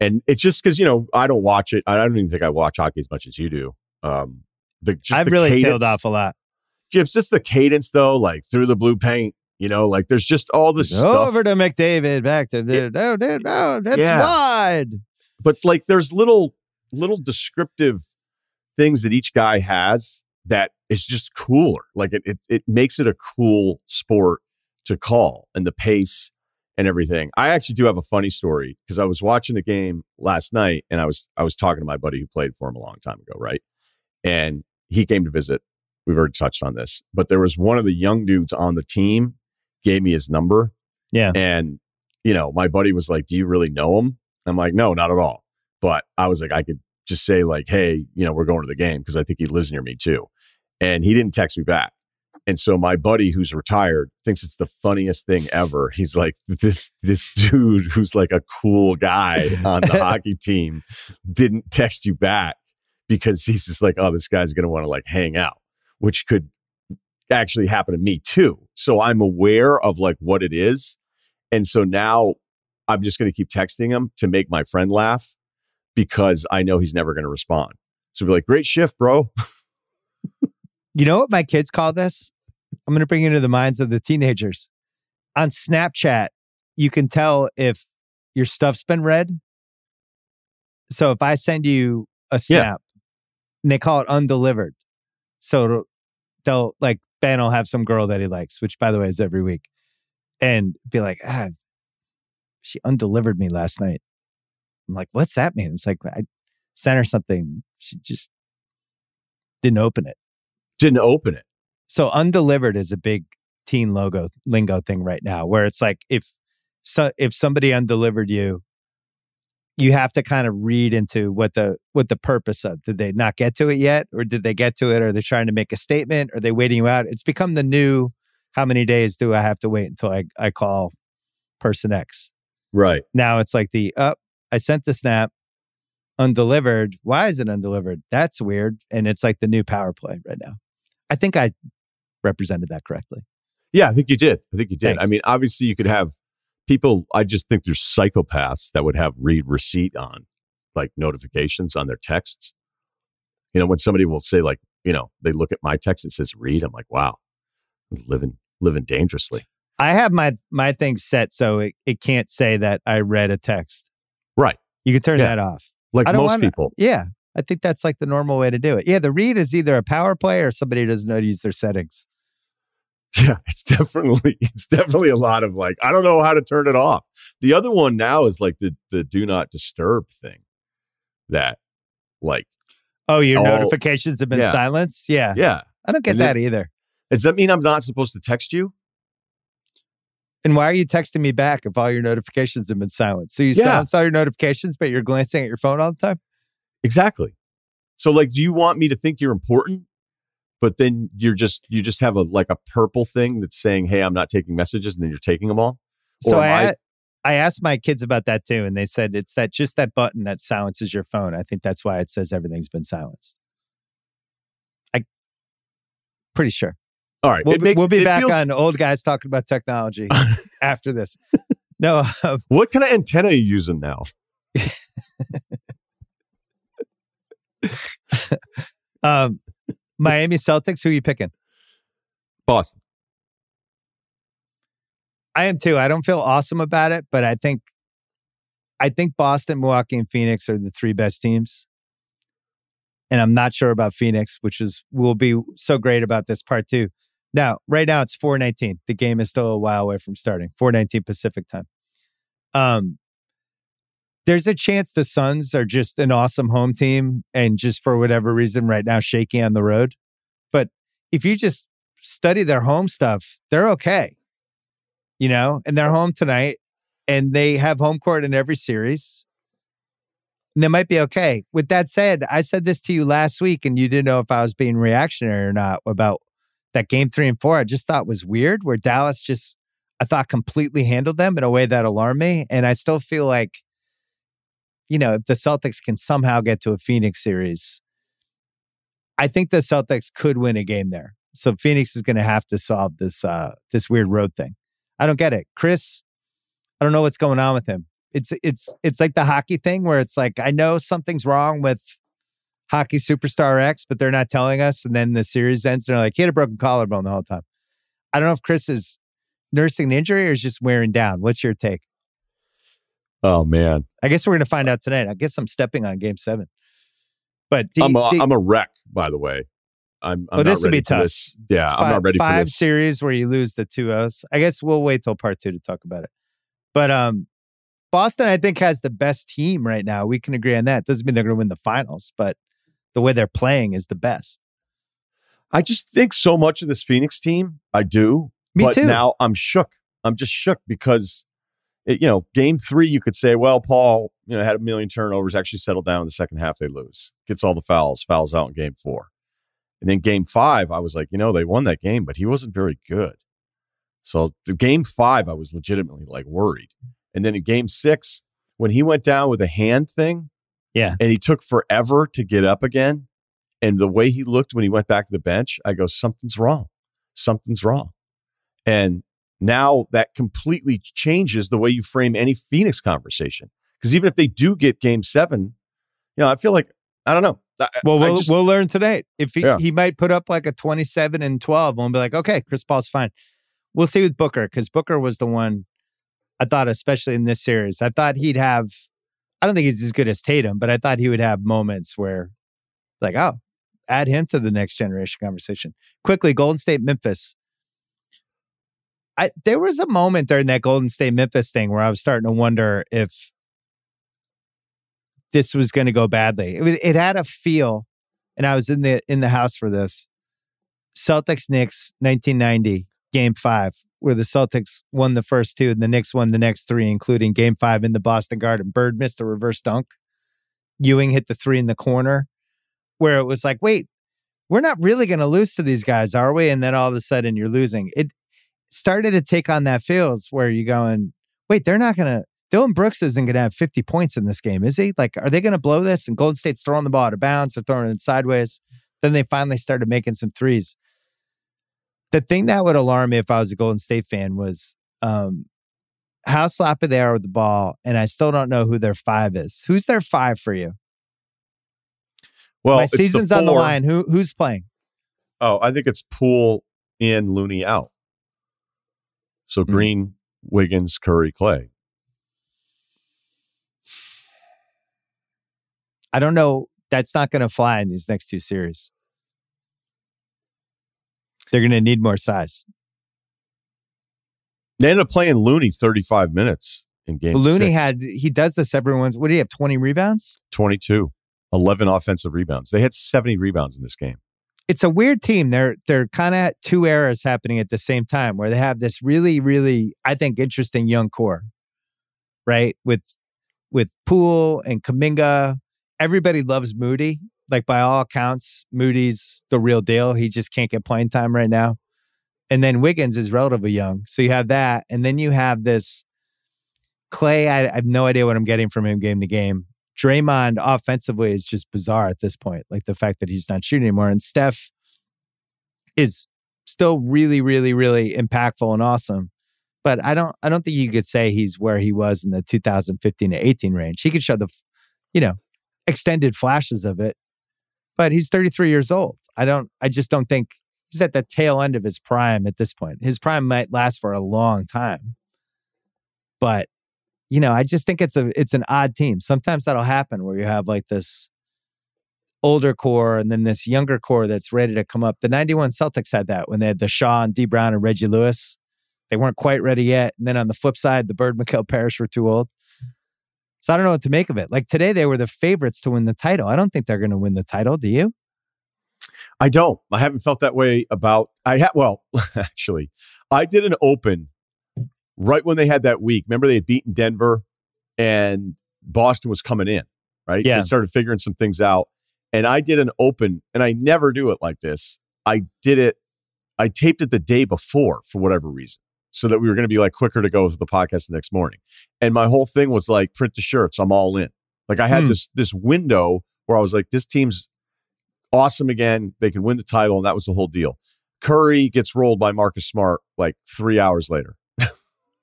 [SPEAKER 2] And it's just because, you know, I don't watch it. I don't even think I watch hockey as much as you do. Um, the, just
[SPEAKER 1] I've
[SPEAKER 2] the
[SPEAKER 1] really
[SPEAKER 2] cadence,
[SPEAKER 1] tailed off a lot.
[SPEAKER 2] Jips, just the cadence, though, like through the blue paint, you know, like there's just all this stuff.
[SPEAKER 1] Over to McDavid, back to the no, no, no, that's
[SPEAKER 2] Yeah.
[SPEAKER 1] wide.
[SPEAKER 2] but like there's little little descriptive things that each guy has that is just cooler. Like it it, it makes it a cool sport to call and the pace and everything. I actually do have a funny story because I was watching the game last night and I was I was talking to my buddy who played for him a long time ago, right? And he came to visit. We've already touched on this, but there was one of the young dudes on the team gave me his number.
[SPEAKER 1] Yeah.
[SPEAKER 2] And you know, my buddy was like, "Do you really know him?" I'm like, "No, not at all." But I was like, I could just say like, "Hey, you know, we're going to the game" because I think he lives near me too. And he didn't text me back. And so my buddy who's retired thinks it's the funniest thing ever. He's like, this this dude who's like a cool guy on the hockey team didn't text you back because he's just like, oh, this guy's gonna want to like hang out, which could actually happen to me too. So I'm aware of like what it is. And so now I'm just gonna keep texting him to make my friend laugh because I know he's never gonna respond. So be like, great shift, bro.
[SPEAKER 1] You know what my kids call this? I'm going to bring you into the minds of the teenagers. On Snapchat, you can tell if your stuff's been read. So if I send you a snap, and they call it undelivered. So they'll like Ben will have some girl that he likes, which by the way is every week, and be like, ah, she undelivered me last night. I'm like, what's that mean? It's like I sent her something. She just didn't open it.
[SPEAKER 2] Didn't open it.
[SPEAKER 1] So undelivered is a big teen logo lingo thing right now, where it's like if so if somebody undelivered you, you have to kind of read into what the what the purpose of did they not get to it yet, or did they get to it? Are they trying to make a statement? Are they waiting you out? It's become the new. How many days do I have to wait until I I call person X?
[SPEAKER 2] Right.
[SPEAKER 1] Now it's like the up. I sent the snap, undelivered. Why is it undelivered? That's weird. And it's like the new power play right now. I think I represented that correctly.
[SPEAKER 2] Yeah, I think you did. I think you did. I mean, obviously, you could have people. I just think there's psychopaths that would have read receipt on, like notifications on their texts. You know, when somebody will say, like, you know, they look at my text and says read, I'm like, wow, I'm living living dangerously.
[SPEAKER 1] I have my my thing set so it, it can't say that I read a text.
[SPEAKER 2] Right.
[SPEAKER 1] You can turn
[SPEAKER 2] Yeah.
[SPEAKER 1] that off.
[SPEAKER 2] Like most
[SPEAKER 1] wanna-
[SPEAKER 2] people.
[SPEAKER 1] Yeah. I think that's like the normal way to do it. Yeah, the read is either a power play or somebody doesn't know to use their settings.
[SPEAKER 2] Yeah, it's definitely it's definitely a lot of like I don't know how to turn it off. The other one now is like the the do not disturb thing. That like
[SPEAKER 1] Oh, your
[SPEAKER 2] Oh,
[SPEAKER 1] notifications have been
[SPEAKER 2] yeah.
[SPEAKER 1] silenced? Yeah.
[SPEAKER 2] yeah.
[SPEAKER 1] I don't get
[SPEAKER 2] And
[SPEAKER 1] that either.
[SPEAKER 2] Does that mean I'm not supposed to text you?
[SPEAKER 1] And why are you texting me back if all your notifications have been silenced? So you
[SPEAKER 2] Yeah.
[SPEAKER 1] silence all your notifications, but you're glancing at your phone all the time?
[SPEAKER 2] Exactly. So like do you want me to think you're important? But then you're just you just have a like a purple thing that's saying, "Hey, I'm not taking messages," and then you're taking them all.
[SPEAKER 1] So
[SPEAKER 2] Or
[SPEAKER 1] I,
[SPEAKER 2] I-
[SPEAKER 1] I asked my kids about that too, and they said it's that just that button that silences your phone. I think that's why it says everything's been silenced. I pretty sure.
[SPEAKER 2] All right,
[SPEAKER 1] We'll, be-
[SPEAKER 2] makes
[SPEAKER 1] we'll be back
[SPEAKER 2] feels-
[SPEAKER 1] on old guys talking about technology after this. No, um,
[SPEAKER 2] What kind of antenna are you using now?
[SPEAKER 1] um, Miami Celtics. Who are you picking?
[SPEAKER 2] Boston.
[SPEAKER 1] I am too. I don't feel awesome about it, but I think I think Boston, Milwaukee, and Phoenix are the three best teams. And I'm not sure about Phoenix, which is will be so great about this part too. Now, right now it's 419. The game is still a while away from starting. 419 Pacific time. Um there's a chance the Suns are just an awesome home team and just for whatever reason right now shaky on the road. But if you just study their home stuff, they're okay you know, and they're home tonight and they have home court in every series. And they might be okay. With that said, I said this to you last week and you didn't know if I was being reactionary or not about that game three and four. I just thought was weird where Dallas just, I thought completely handled them in a way that alarmed me. And I still feel like, you know, if the Celtics can somehow get to a Phoenix series, I think the Celtics could win a game there. So Phoenix is going to have to solve this uh this weird road thing. I don't get it. Chris, I don't know what's going on with him. It's it's it's like the hockey thing where it's like I know something's wrong with hockey superstar X, but they're not telling us. And then the series ends and they're like, he had a broken collarbone the whole time. I don't know if Chris is nursing an injury or is just wearing down. What's your take?
[SPEAKER 2] Oh man,
[SPEAKER 1] I guess we're going to find out tonight. I guess I'm stepping on game seven. But
[SPEAKER 2] I'm a, a wreck, by the way. I'm, I'm not
[SPEAKER 1] this would be tough.
[SPEAKER 2] this. Yeah,
[SPEAKER 1] five,
[SPEAKER 2] I'm not ready for
[SPEAKER 1] five series where you lose the two O's. I guess we'll wait till part two to talk about it. But um, Boston, I think, has the best team right now. We can agree on that. Doesn't mean they're going to win the finals, but the way they're playing is the best.
[SPEAKER 2] I just think so much of this Phoenix team. I do.
[SPEAKER 1] Me
[SPEAKER 2] but
[SPEAKER 1] too.
[SPEAKER 2] now I'm shook. I'm just shook because, it, you know, game three, you could say, well, Paul, you know, had a million turnovers, actually settled down in the second half. They lose, gets all the fouls, fouls out in game four. And then game five, I was like, you know, they won that game, but he wasn't very good. So the game five, I was legitimately like worried. And then in game six, when he went down with a hand thing,
[SPEAKER 1] Yeah.
[SPEAKER 2] and he took forever to get up again, and the way he looked when he went back to the bench, I go, something's wrong. Something's wrong. And now that completely changes the way you frame any Phoenix conversation. Because even if they do get game seven, you know, I feel like, I don't know. I-
[SPEAKER 1] Well, we'll,
[SPEAKER 2] just-
[SPEAKER 1] we'll learn today. If he,
[SPEAKER 2] Yeah.
[SPEAKER 1] he might put up like a 27 and 12, and we'll be like, okay, Chris Paul's fine. We'll see with Booker because Booker was the one I thought, especially in this series, I thought he'd have. I don't think he's as good as Tatum, but I thought he would have moments where, like, oh, add him to the next generation conversation. Quickly, Golden State, Memphis. I there was a moment during that Golden State Memphis thing where I was starting to wonder if this was going to go badly. It, it had a feel, and I was in the in the house for this. Celtics Knicks 1990 Game Five, where the Celtics won the first two and the Knicks won the next three, including Game Five in the Boston Garden. Bird missed a reverse dunk. Ewing hit the three in the corner, where it was like, wait, we're not really going to lose to these guys, are we? And then all of a sudden you're losing. It started to take on that feels where you're going, wait, they're not going to. Dillon Brooks isn't going to have 50 points in this game, is he? Like, are they going to blow this? And Golden State's throwing the ball out of bounds, they're throwing it sideways. Then they finally started making some threes. The thing that would alarm me if I was a Golden State fan was um, how sloppy they are with the ball, and I still don't know who their five is. Who's their five for you?
[SPEAKER 2] well,
[SPEAKER 1] My season's on the line. Who who's playing?
[SPEAKER 2] Oh, I think it's Poole in, Looney out. So
[SPEAKER 1] Hmm.
[SPEAKER 2] Green, Wiggins, Curry, Clay.
[SPEAKER 1] I don't know. That's not going to fly in these next two series. They're going to need more size.
[SPEAKER 2] They ended up playing Looney 35 minutes in game
[SPEAKER 1] Looney
[SPEAKER 2] six.
[SPEAKER 1] had he does this everyone's. What do you have? Twenty rebounds.
[SPEAKER 2] 22, 11 offensive rebounds. They had 70 rebounds in this game.
[SPEAKER 1] It's a weird team. They're they're kind of two eras happening at the same time, where they have this really, really, I think, interesting young core, right? With with Poole and Kuminga. Everybody loves Moody. Like by all accounts, Moody's the real deal. He just can't get playing time right now. And then Wiggins is relatively young. So you have that. And then you have this Clay. I, I have no idea what I'm getting from him game to game. Draymond offensively is just bizarre at this point. Like the fact that he's not shooting anymore. And Steph is still really, really, really impactful and awesome. But I don't I don't think you could say he's where he was in the 2015 to 18 range. He could show the, you know, extended flashes of it. But he's 33 years old. I don't I just don't think he's at the tail end of his prime at this point. His prime might last for a long time. But you know, I just think it's a it's an odd team. Sometimes that'll happen where you have like this older core and then this younger core that's ready to come up. The 91 Celtics had that when they had the Shaw and D Brown and Reggie Lewis. They weren't quite ready yet. And then on the flip side, the Bird McHale Parish were too old. So I don't know what to make of it. Like today, they were the favorites to win the title. I don't think they're going to win the title. Do you?
[SPEAKER 2] I don't. I haven't felt that way about. I had well, actually, I did an open right when they had that week. Remember they had beaten Denver, and Boston was coming in. Right.
[SPEAKER 1] Yeah.
[SPEAKER 2] They started figuring some things out, and I did an open, and I never do it like this. I did it. I taped it the day before for whatever reason, so that we were going to be like quicker to go with the podcast the next morning. And my whole thing was like, print the shirts. I'm all in. Like I had
[SPEAKER 1] Hmm.
[SPEAKER 2] this this window where I was like, this team's awesome again. They can win the title, and that was the whole deal. Curry gets rolled by Marcus Smart like three hours later,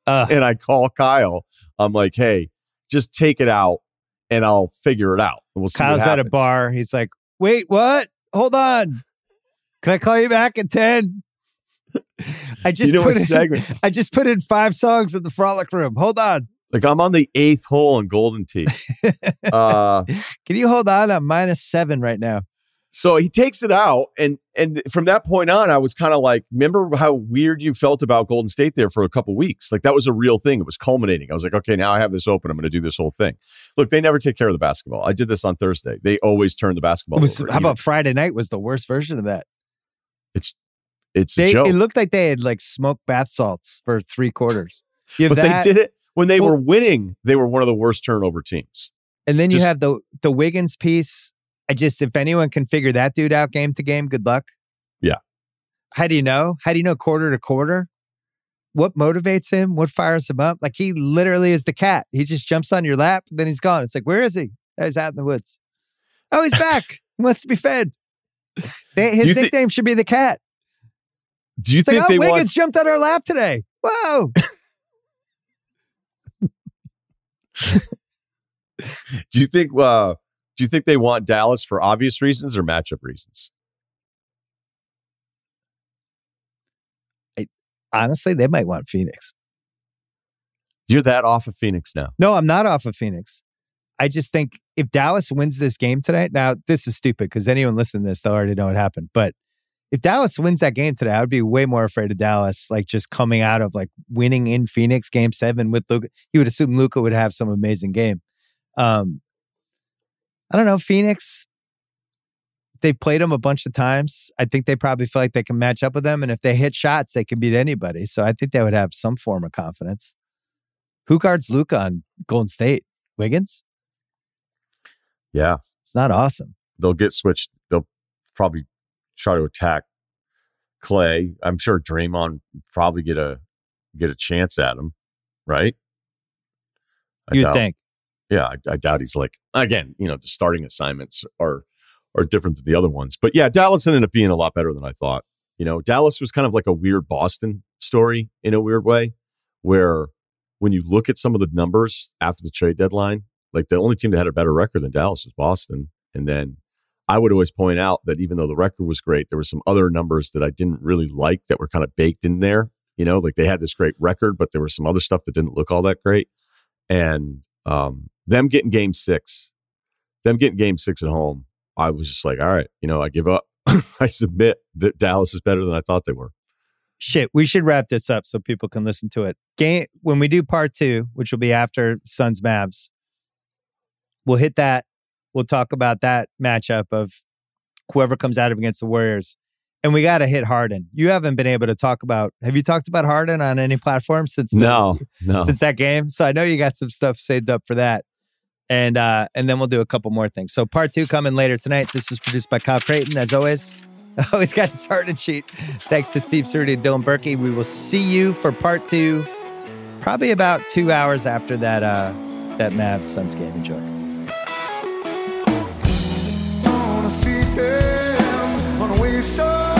[SPEAKER 1] Uh,
[SPEAKER 2] and I call Kyle. I'm like, hey, just take it out, and I'll figure it out. And we'll
[SPEAKER 1] Kyle's at a bar. He's like, wait, what? Hold on. Can I call you back at 10? I just
[SPEAKER 2] you know
[SPEAKER 1] put in. I just put in five songs in the frolic room. Hold on.
[SPEAKER 2] Like I'm on the eighth hole in Golden Tee. uh,
[SPEAKER 1] Can you hold on? I'm minus seven right now.
[SPEAKER 2] So he takes it out, and and from that point on, I was kind of like, remember how weird you felt about Golden State there for a couple weeks? Like that was a real thing. It was culminating. I was like, okay, now I have this open. I'm going to do this whole thing. Look, they never take care of the basketball. I did this on Thursday. They always turn the basketball.
[SPEAKER 1] Was,
[SPEAKER 2] over.
[SPEAKER 1] how about Friday night was the worst version of that.
[SPEAKER 2] it's a
[SPEAKER 1] They,
[SPEAKER 2] joke?
[SPEAKER 1] it looked like they had like smoked bath salts for three quarters.
[SPEAKER 2] But
[SPEAKER 1] that,
[SPEAKER 2] they did it when they
[SPEAKER 1] Well-
[SPEAKER 2] were winning. They were one of the worst turnover teams.
[SPEAKER 1] and then you have the the Wiggins piece. I just if anyone can figure that dude out game to game, good luck.
[SPEAKER 2] Yeah.
[SPEAKER 1] How do you know? How do you know quarter to quarter? What motivates him? What fires him up? Like he literally is the cat. He just jumps on your lap, then he's gone. It's like, where is he? Oh, he's out in the woods. Oh, he's back. he wants to be fed. They, his nickname should be the cat.
[SPEAKER 2] Do you
[SPEAKER 1] It's like,
[SPEAKER 2] think
[SPEAKER 1] oh,
[SPEAKER 2] they
[SPEAKER 1] Wiggins
[SPEAKER 2] want?
[SPEAKER 1] jumped on our lap today. Whoa.
[SPEAKER 2] Do you think? Uh, do you think they want Dallas for obvious reasons or matchup reasons?
[SPEAKER 1] Honestly, they might want Phoenix.
[SPEAKER 2] You're that off of Phoenix now.
[SPEAKER 1] No, I'm not off of Phoenix. I just think if Dallas wins this game tonight, now this is stupid because anyone listening to this, they'll already know what happened. But if Dallas wins that game today, I would be way more afraid of Dallas, like just coming out of like winning in Phoenix game seven with Luka. You would assume Luka would have some amazing game. Um, I don't know. Phoenix, they've played them a bunch of times. I think they probably feel like they can match up with them. And if they hit shots, they can beat anybody. So I think they would have some form of confidence. Who guards Luka on Golden State? Wiggins?
[SPEAKER 2] Yeah,
[SPEAKER 1] It's not awesome.
[SPEAKER 2] they'll get switched. They'll probably try to attack Clay. I'm sure Draymond probably get a get a chance at him, right? Doubt-
[SPEAKER 1] think.
[SPEAKER 2] Yeah, I, I doubt he's like again. You know, the starting assignments are are different than the other ones. But yeah, Dallas ended up being a lot better than I thought. You know, Dallas was kind of like a weird Boston story in a weird way, where when you look at some of the numbers after the trade deadline, like the only team that had a better record than Dallas was Boston. And then I would always point out that even though the record was great, there were some other numbers that I didn't really like that were kind of baked in there. You know, like they had this great record, but there was some other stuff that didn't look all that great. And um, them getting game six, them getting game six at home, I was just like, all right, you know, I give up. I submit that Dallas is better than I thought they were.
[SPEAKER 1] Shit, we should wrap this up so people can listen to it. Game when we do part two, which will be after Suns Mavs, we'll hit that. We'll talk about that matchup of whoever comes out of against the Warriors. And we got to hit Harden. You haven't been able to talk about. Have you talked about Harden on any platform since the-
[SPEAKER 2] No, no.
[SPEAKER 1] since that game? So I know you got some stuff saved up for that. And uh, and then we'll do a couple more things. So part two coming later tonight. This is produced by Kyle Crichton, as always. Always got a started sheet. Thanks to Steve Surdy and Dylan Berkey. We will see you for part two, probably about two hours after that uh, that Mavs Suns game. Enjoy.
[SPEAKER 3] wanna see them on a way so